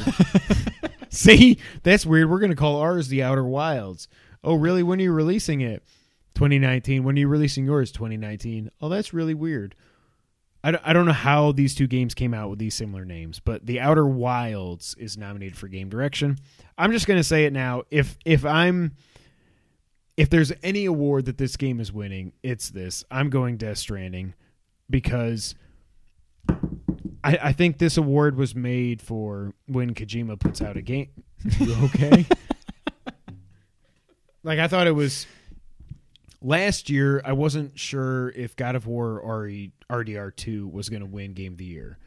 See, that's weird. We're going to call ours The Outer Wilds. Oh, really? When are you releasing it? 2019. When are you releasing yours? 2019. Oh, that's really weird. I don't, I don't know how these two games came out with these similar names, but The Outer Wilds is nominated for game direction. I'm just going to say it now. If if I'm if there's any award that this game is winning, it's this. I'm going Death Stranding because I, I think this award was made for when Kojima puts out a game. Okay? like I thought it was last year. I wasn't sure if God of War RE, RDR two was going to win Game of the Year,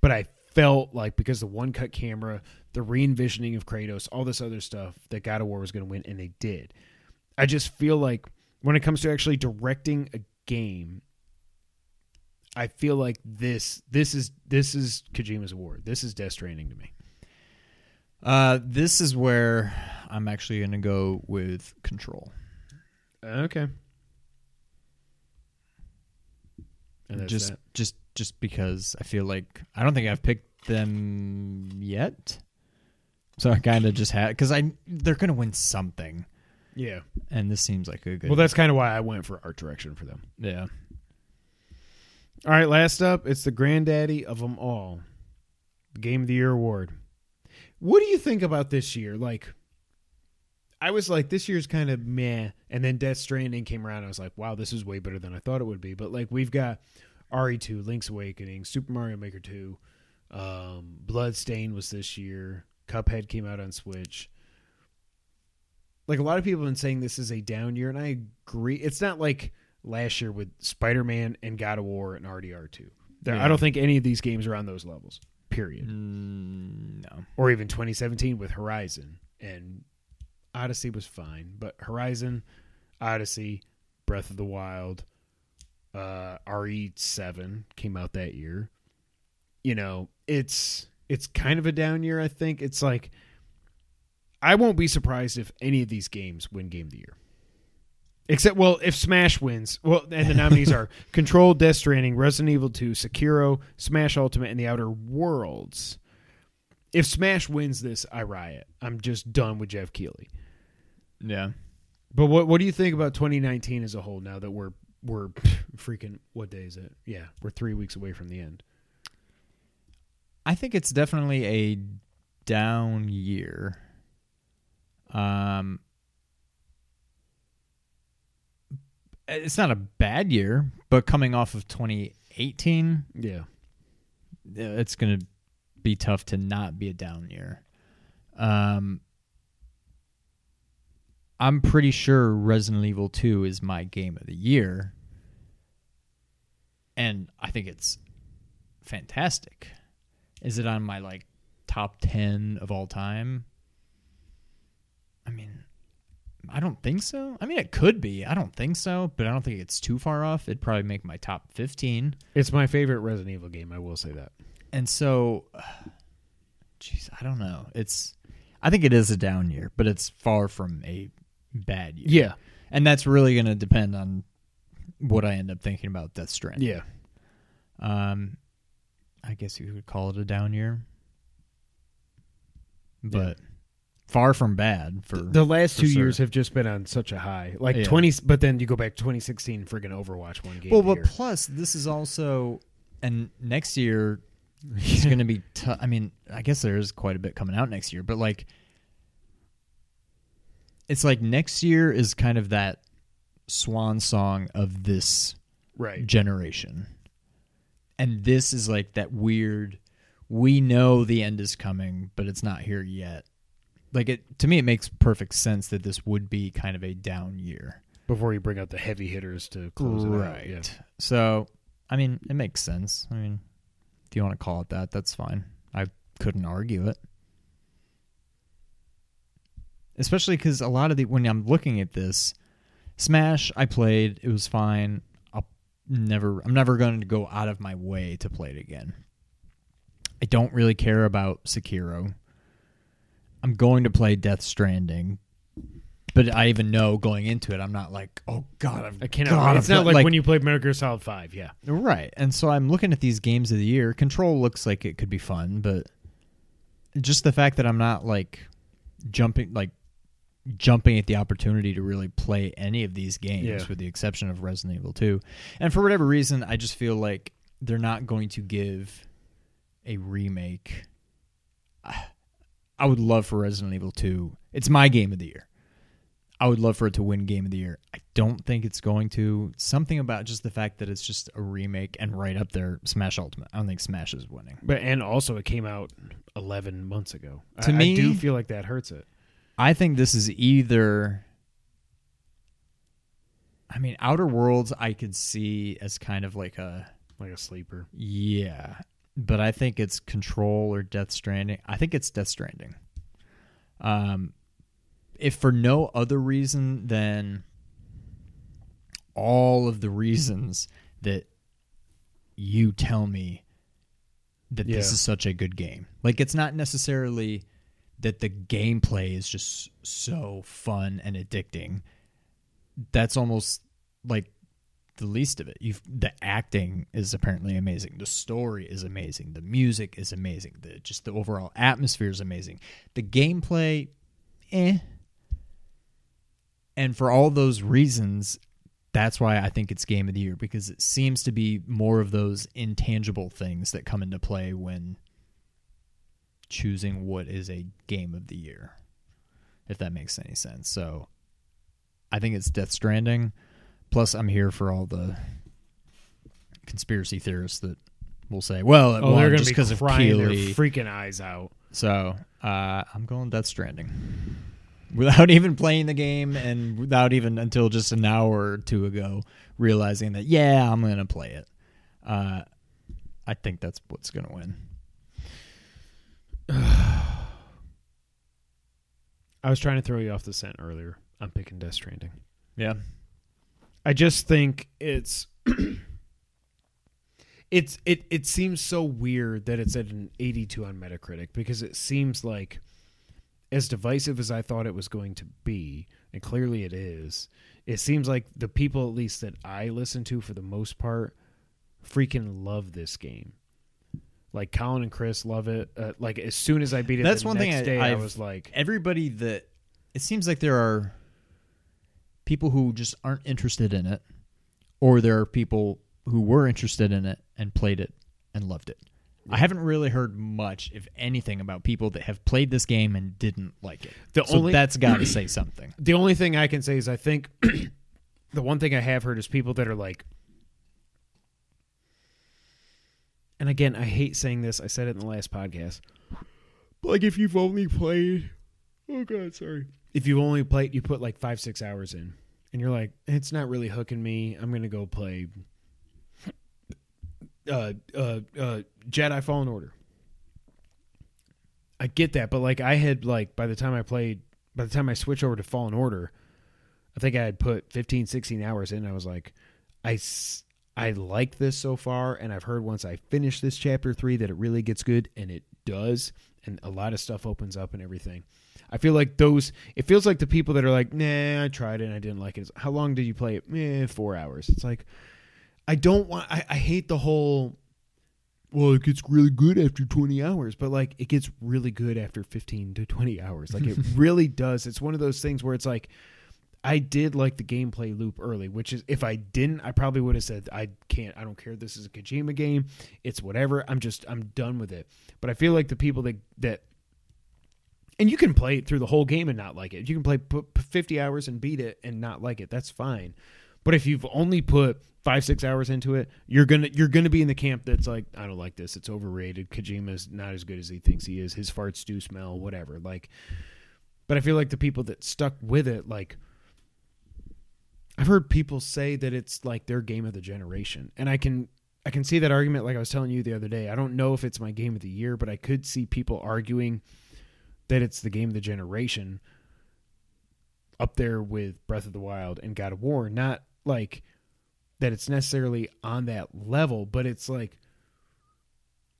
but I felt like because the one cut camera, the re envisioning of Kratos, all this other stuff, that God of War was going to win, and they did. I just feel like when it comes to actually directing a game, I feel like this this is this is Kojima's award. This is Death Stranding to me. Uh, this is where I'm actually going to go with Control. Okay. And just that. just just because I feel like I don't think I've picked them yet. So I kind of just had because I they're gonna win something, yeah. and this seems like a good. Well, that's kind of why I went for art direction for them. yeah. All right, last up, it's the granddaddy of them all, Game of the Year award. What do you think about this year? Like, I was like, this year's kind of meh, and then Death Stranding came around. I was like, wow, this is way better than I thought it would be. But like, we've got RE2, Link's Awakening, Super Mario Maker 2, um, Bloodstain was this year, Cuphead came out on Switch. Like a lot of people have been saying this is a down year, and I agree. It's not like last year with Spider Man and God of War and RDR2. There, Yeah. I don't think any of these games are on those levels. Period. Mm, no. Or even 2017 with Horizon and Odyssey was fine, but Horizon, Odyssey, Breath of the Wild, uh, RE7 came out that year. You know, it's it's kind of a down year. I think it's like I won't be surprised if any of these games win Game of the Year. Except, well, if Smash wins, well, and the nominees are Control, Death Stranding, Resident Evil 2, Sekiro, Smash Ultimate, and The Outer Worlds. If Smash wins this, I riot. I'm just done with Geoff Keighley. Yeah. But what what do you think about 2019 as a whole? Now that we're we're freaking what day is it? Yeah, we're three weeks away from the end. I think it's definitely a down year. Um, it's not a bad year, but coming off of 2018, Yeah, it's going to be tough to not be a down year. Um, I'm pretty sure Resident Evil 2 is my game of the year. And I think it's fantastic. Is it on my like top 10 of all time? I mean, I don't think so. I mean, it could be. I don't think so, but I don't think it's too far off. It'd probably make my top 15. it's my favorite Resident Evil game. I will say that. And so, jeez, I don't know. It's, I think it is a down year, but it's far from a bad year. Yeah, And that's really going to depend on what I end up thinking about Death Stranding. yeah. Um, I guess you could call it a down year, but far from bad for The last for two sure. years have just been on such a high, like Yeah. 20. But then you go back to 2016, friggin' Overwatch one game. well, but year. plus this is also and next year it's going to be tough. I mean, I guess there is quite a bit coming out next year, but like it's like next year is kind of that swan song of this right. generation. And this is like that weird we know the end is coming, but it's not here yet. Like it to me it makes perfect sense that this would be kind of a down year. Before you bring out the heavy hitters to close it out. Yeah. So, I mean, it makes sense. I mean, if you want to call it that, that's fine. I couldn't argue it. Especially cuz a lot of the when I'm looking at this Smash I played, it was fine. I'll never I'm never going to go out of my way to play it again. I don't really care about Sekiro. I'm going to play Death Stranding. But I even know going into it, I'm not like, oh god, I've I cannot. gotta it's not play- like, when you played Metal Gear Solid Five. Yeah. Right. And so I'm looking at these games of the year. Control looks like it could be fun, but just the fact that I'm not like jumping like jumping at the opportunity to really play any of these games Yeah. with the exception of Resident Evil 2. And for whatever reason, I just feel like they're not going to give a remake. I would love for Resident Evil 2. It's my game of the year. I would love for it to win game of the year. I don't think it's going to. Something about just the fact that it's just a remake and right up there, Smash Ultimate. I don't think Smash is winning. But and also it came out 11 months ago. To I, me- I do feel like that hurts it. I think this is either. I mean, Outer Worlds, I could see as kind of like a Like a sleeper. yeah, but I think it's Control or Death Stranding. I think it's Death Stranding. Um, if for no other reason than all of the reasons that you tell me that this is such a good game. Like it's not necessarily that the gameplay is just so fun and addicting. That's almost like the least of it. You've the acting is apparently amazing. The story is amazing. The music is amazing. The just the overall atmosphere is amazing. The gameplay, eh. And for all those reasons, that's why I think it's game of the year because it seems to be more of those intangible things that come into play when choosing what is a game of the year. If that makes any sense. So I think it's Death Stranding. Plus, I'm here for all the conspiracy theorists that will say, "Well, it Oh, they're gonna just be because of their freaking eyes out. So uh, I'm going Death Stranding without even playing the game and without even until just an hour or two ago realizing that yeah, I'm gonna play it. Uh, I think that's what's gonna win. I was trying to throw you off the scent earlier. I'm picking Death Stranding. Yeah, I just think it's it's it it seems so weird that it's at an 82 on Metacritic because it seems like as divisive as I thought it was going to be, and clearly it is. It seems like the people at least that I listen to for the most part freaking love this game. Like Colin and Chris love it. Uh, like as soon as I beat it, That's the one thing I- day I was like, everybody that it seems like there are people who just aren't interested in it, or there are people who were interested in it and played it and loved it. I haven't really heard much, if anything, about people that have played this game and didn't like it. The so only- that's got to say something. the only thing I can say is I think the one thing I have heard is people that are like, and again, I hate saying this. I said it in the last podcast. But like, if you've only played, oh god, sorry. If you've only played, you put like five, six hours in, and you're like, it's not really hooking me. I'm gonna go play. Uh, uh, uh, Jedi Fallen Order. I get that, but like I had like by the time I played, by the time I switched over to Fallen Order, I think I had put 15, 16 hours in. I was like, I, I like this so far, and I've heard once I finish this chapter three that it really gets good, and it does, and a lot of stuff opens up and everything. I feel like those. It feels like the people that are like, nah, I tried it and I didn't like it. How long did you play it? Eh, four hours. It's like, I don't want. I, I hate the whole. Well, it gets really good after 20 hours, but like it gets really good after 15 to 20 hours. Like it really does. It's one of those things where it's like I did like the gameplay loop early, which is if I didn't, I probably would have said I can't. I don't care. This is a Kojima game. It's whatever. I'm just I'm done with it. But I feel like the people that that and you can play it through the whole game and not like it. You can play 50 hours and beat it and not like it. That's fine. But if you've only put five six hours into it, you're gonna you're gonna be in the camp that's like I don't like this. It's overrated. Kojima's not as good as he thinks he is. His farts do smell. Whatever. Like, but I feel like the people that stuck with it, like, I've heard people say that it's like their game of the generation, and I can I can see that argument. Like I was telling you the other day, I don't know if it's my game of the year, but I could see people arguing that it's the game of the generation up there with Breath of the Wild and God of War. Not like that it's necessarily on that level, but it's like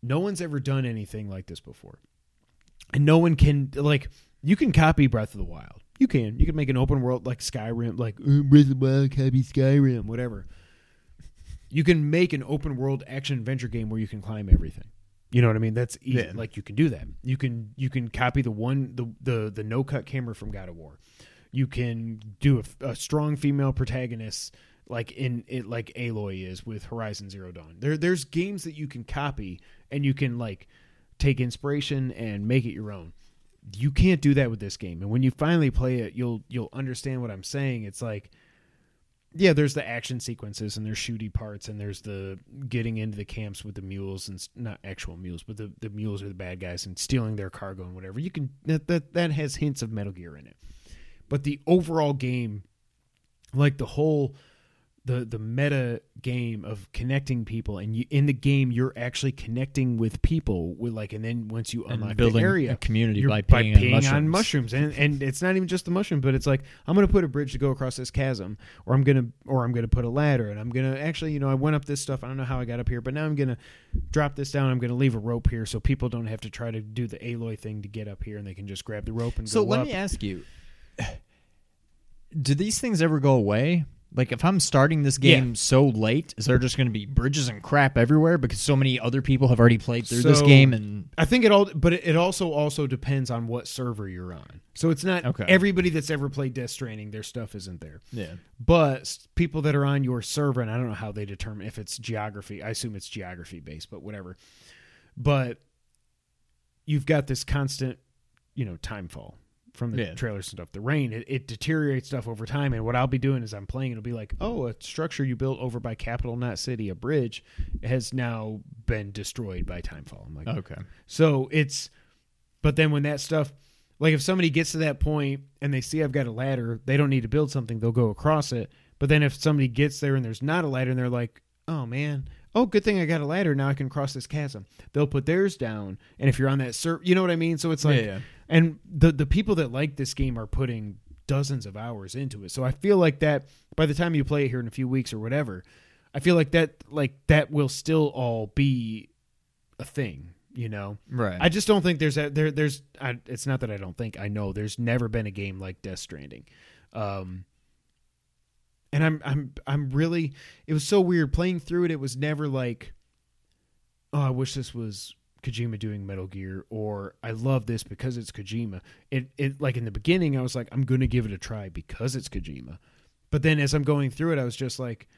no one's ever done anything like this before. And no one can like you can copy Breath of the Wild. You can. You can make an open world like Skyrim, like "Uh, Breath of the Wild copy Skyrim, whatever. You can make an open world action adventure game where you can climb everything. You know what I mean? That's easy. Yeah. Like you can do that. You can you can copy the one the the the no cut camera from God of War. You can do a, a strong female protagonist like in it like Aloy is with Horizon Zero Dawn. There there's games that you can copy and you can like take inspiration and make it your own. You can't do that with this game. And when you finally play it, you'll you'll understand what I'm saying. It's like yeah, there's the action sequences and there's shooty parts and there's the getting into the camps with the mules and not actual mules, but the, the mules are the bad guys and stealing their cargo and whatever. You can that that that has hints of Metal Gear in it. But the overall game like the whole the the meta game of connecting people and you in the game you're actually connecting with people with like and then once you unlock the area a community you're by peeing, on, mushrooms. on mushrooms and and it's not even just the mushroom but it's like i'm gonna put a bridge to go across this chasm or i'm gonna or i'm gonna put a ladder and i'm gonna actually you know i went up this stuff i don't know how i got up here but now i'm gonna drop this down i'm gonna leave a rope here so people don't have to try to do the aloy thing to get up here and they can just grab the rope and go. So let up. me ask you: Do these things ever go away? Like if I'm starting this game so late, is there just going to be bridges and crap everywhere because so many other people have already played through this game and I think it all, but it also also depends on what server you're on. So it's not Okay. everybody that's ever played Death Stranding, their stuff isn't there. yeah, But people that are on your server, and I don't know how they determine if it's geography. I assume it's geography based, but whatever. But you've got this constant, you know, time fall from the Yeah. trailers and stuff. The rain, it, it deteriorates stuff over time. And what I'll be doing is I'm playing, it'll be like, oh, a structure you built over by Capital Knot City, a bridge, has now been destroyed by timefall. I'm like, okay, so it's, but then when that stuff, like if somebody gets to that point and they see I've got a ladder, they don't need to build something, they'll go across it. But then if somebody gets there and there's not a ladder and they're like, oh man, oh, good thing I got a ladder. Now I can cross this chasm. They'll put theirs down. And if you're on that server, you know what I mean? So it's like, yeah, yeah. And the the people that like this game are putting dozens of hours into it. So I feel like that by the time you play it here in a few weeks or whatever, I feel like that like that will still all be a thing, you know. right. I just don't think there's a, there there's I, it's not that I don't think I know there's never been a game like Death Stranding. Um and I'm I'm I'm really it was so weird playing through it it was never like oh I wish this was Kojima doing Metal Gear or I love this because it's Kojima. It it like in the beginning I was like I'm going to give it a try because it's Kojima. But then as I'm going through it I was just like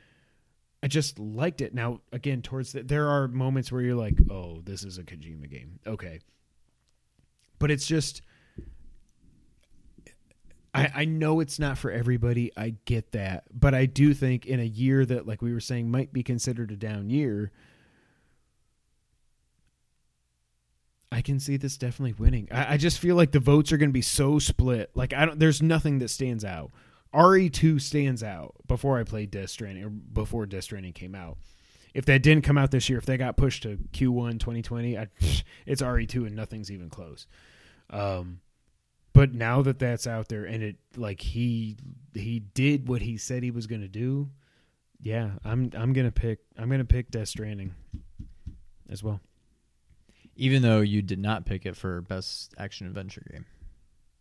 I just liked it. Now, again, towards the, there are moments where you're like, "Oh, this is a Kojima game." Okay, but it's just, I I know it's not for everybody. I get that, but I do think in a year that, like we were saying, might be considered a down year, I can see this definitely winning. I, I just feel like the votes are going to be so split. Like I don't, there's nothing that stands out. RE2 stands out before I played Death Stranding or before Death Stranding came out. If that didn't come out this year, if they got pushed to Q1 2020, I, it's RE2 and nothing's even close. Um, but now that that's out there and it like he he did what he said he was going to do, yeah, I'm I'm to pick I'm to pick Death Stranding as well. Even though you did not pick it for best action adventure game.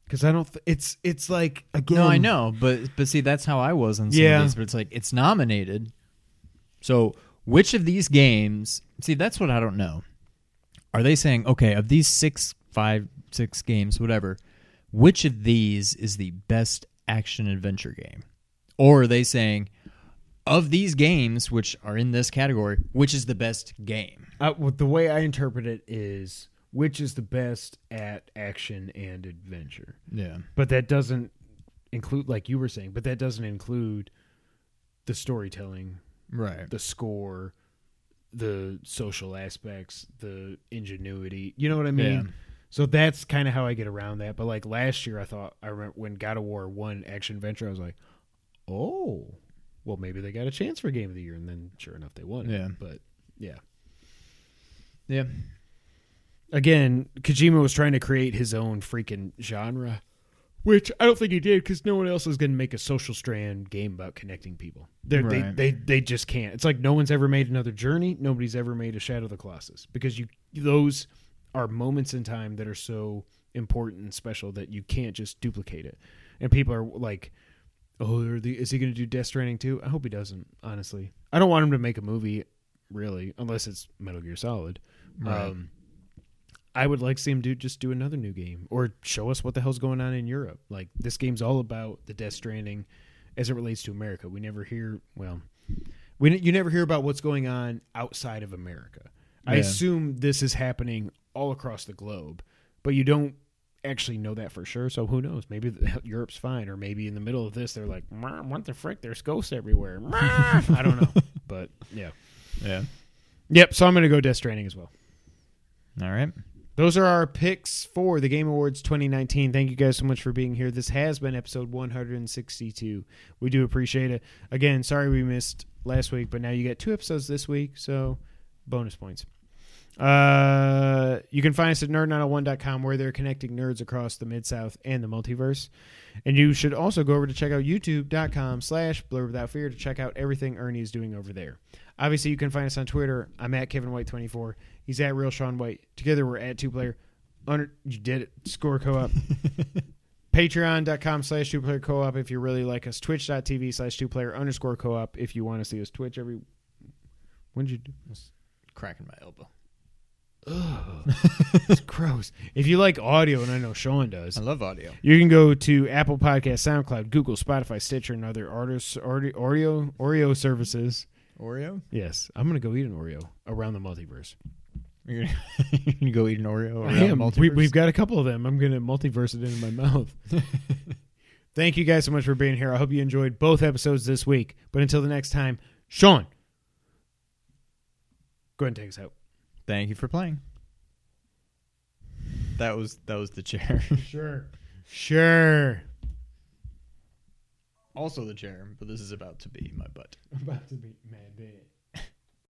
Cuz I don't th- it's it's like again No, I know, but but see, that's how I was on some Yeah. of these. But it's like it's nominated. So which of these games? See, that's what I don't know. Are they saying okay of these six, five, six games, whatever? Which of these is the best action adventure game? Or are they saying of these games which are in this category, which is the best game? Uh, well, the way I interpret it is which is the best at action and adventure. Yeah, But that doesn't include, like you were saying, but that doesn't include the storytelling, right. the score, the social aspects, the ingenuity. You know what I mean? Yeah. So that's kind of how I get around that. But like last year, I thought I remember when God of War won action adventure, I was like, oh, well maybe they got a chance for game of the year, and then sure enough, they won. it. Yeah. But yeah. Yeah, again, Kojima was trying to create his own freaking genre, which I don't think he did because no one else is going to make a social strand game about connecting people. Right. They they they just can't. It's like no one's ever made another Journey. Nobody's ever made a Shadow of the Colossus because you those are moments in time that are so important and special that you can't just duplicate it. And people are like. Oh, is he going to do Death Stranding too? I hope he doesn't. Honestly, I don't want him to make a movie, really, unless it's Metal Gear Solid. Right. Um, I would like to see him do just do another new game or show us what the hell's going on in Europe. Like this game's all about the Death Stranding as it relates to America. We never hear well, we you never hear about what's going on outside of America. I assume this is happening all across the globe, but you don't actually know that for sure. So who knows? Maybe the- Europe's fine, or maybe in the middle of this they're like, "What the frick? There's ghosts everywhere." I don't know, but yeah, yeah. yep. So I'm gonna go Death Stranding as well. All right. Those are our picks for the Game Awards 2019. Thank you guys so much for being here. This has been episode 162. We do appreciate it. Again, sorry we missed last week, but now you get two episodes this week, so bonus points. Uh, you can find us at nerd901.com where they're connecting nerds across the Mid South and the multiverse. And you should also go over to check out youtube.com slash blur without fear to check out everything Ernie is doing over there. Obviously, you can find us on Twitter. I'm at Kevin White 24. He's at Real Sean White. Together, we're at two player. Under you did it. Score co op. Patreon.com slash two player co op if you really like us. Twitch.tv slash two player underscore co op if you want to see us Twitch every. When did you do? Cracking my elbow. It's gross. If you like audio, and I know Sean does, I love audio. you can go to Apple Podcast, SoundCloud, Google, Spotify, Stitcher, and other artists, audio, Oreo, Oreo services. Oreo? Yes, I'm gonna go eat an Oreo around the multiverse. You're gonna, you're gonna go eat an Oreo? I around am. multiverse? We, we've got a couple of them. I'm gonna multiverse it into my mouth. Thank you guys so much for being here. I hope you enjoyed both episodes this week. But until the next time, Sean, go ahead and take us out. Thank you for playing. That was that was the chair. Sure. Sure. also the chair, but this is about to be my butt. About to be mad.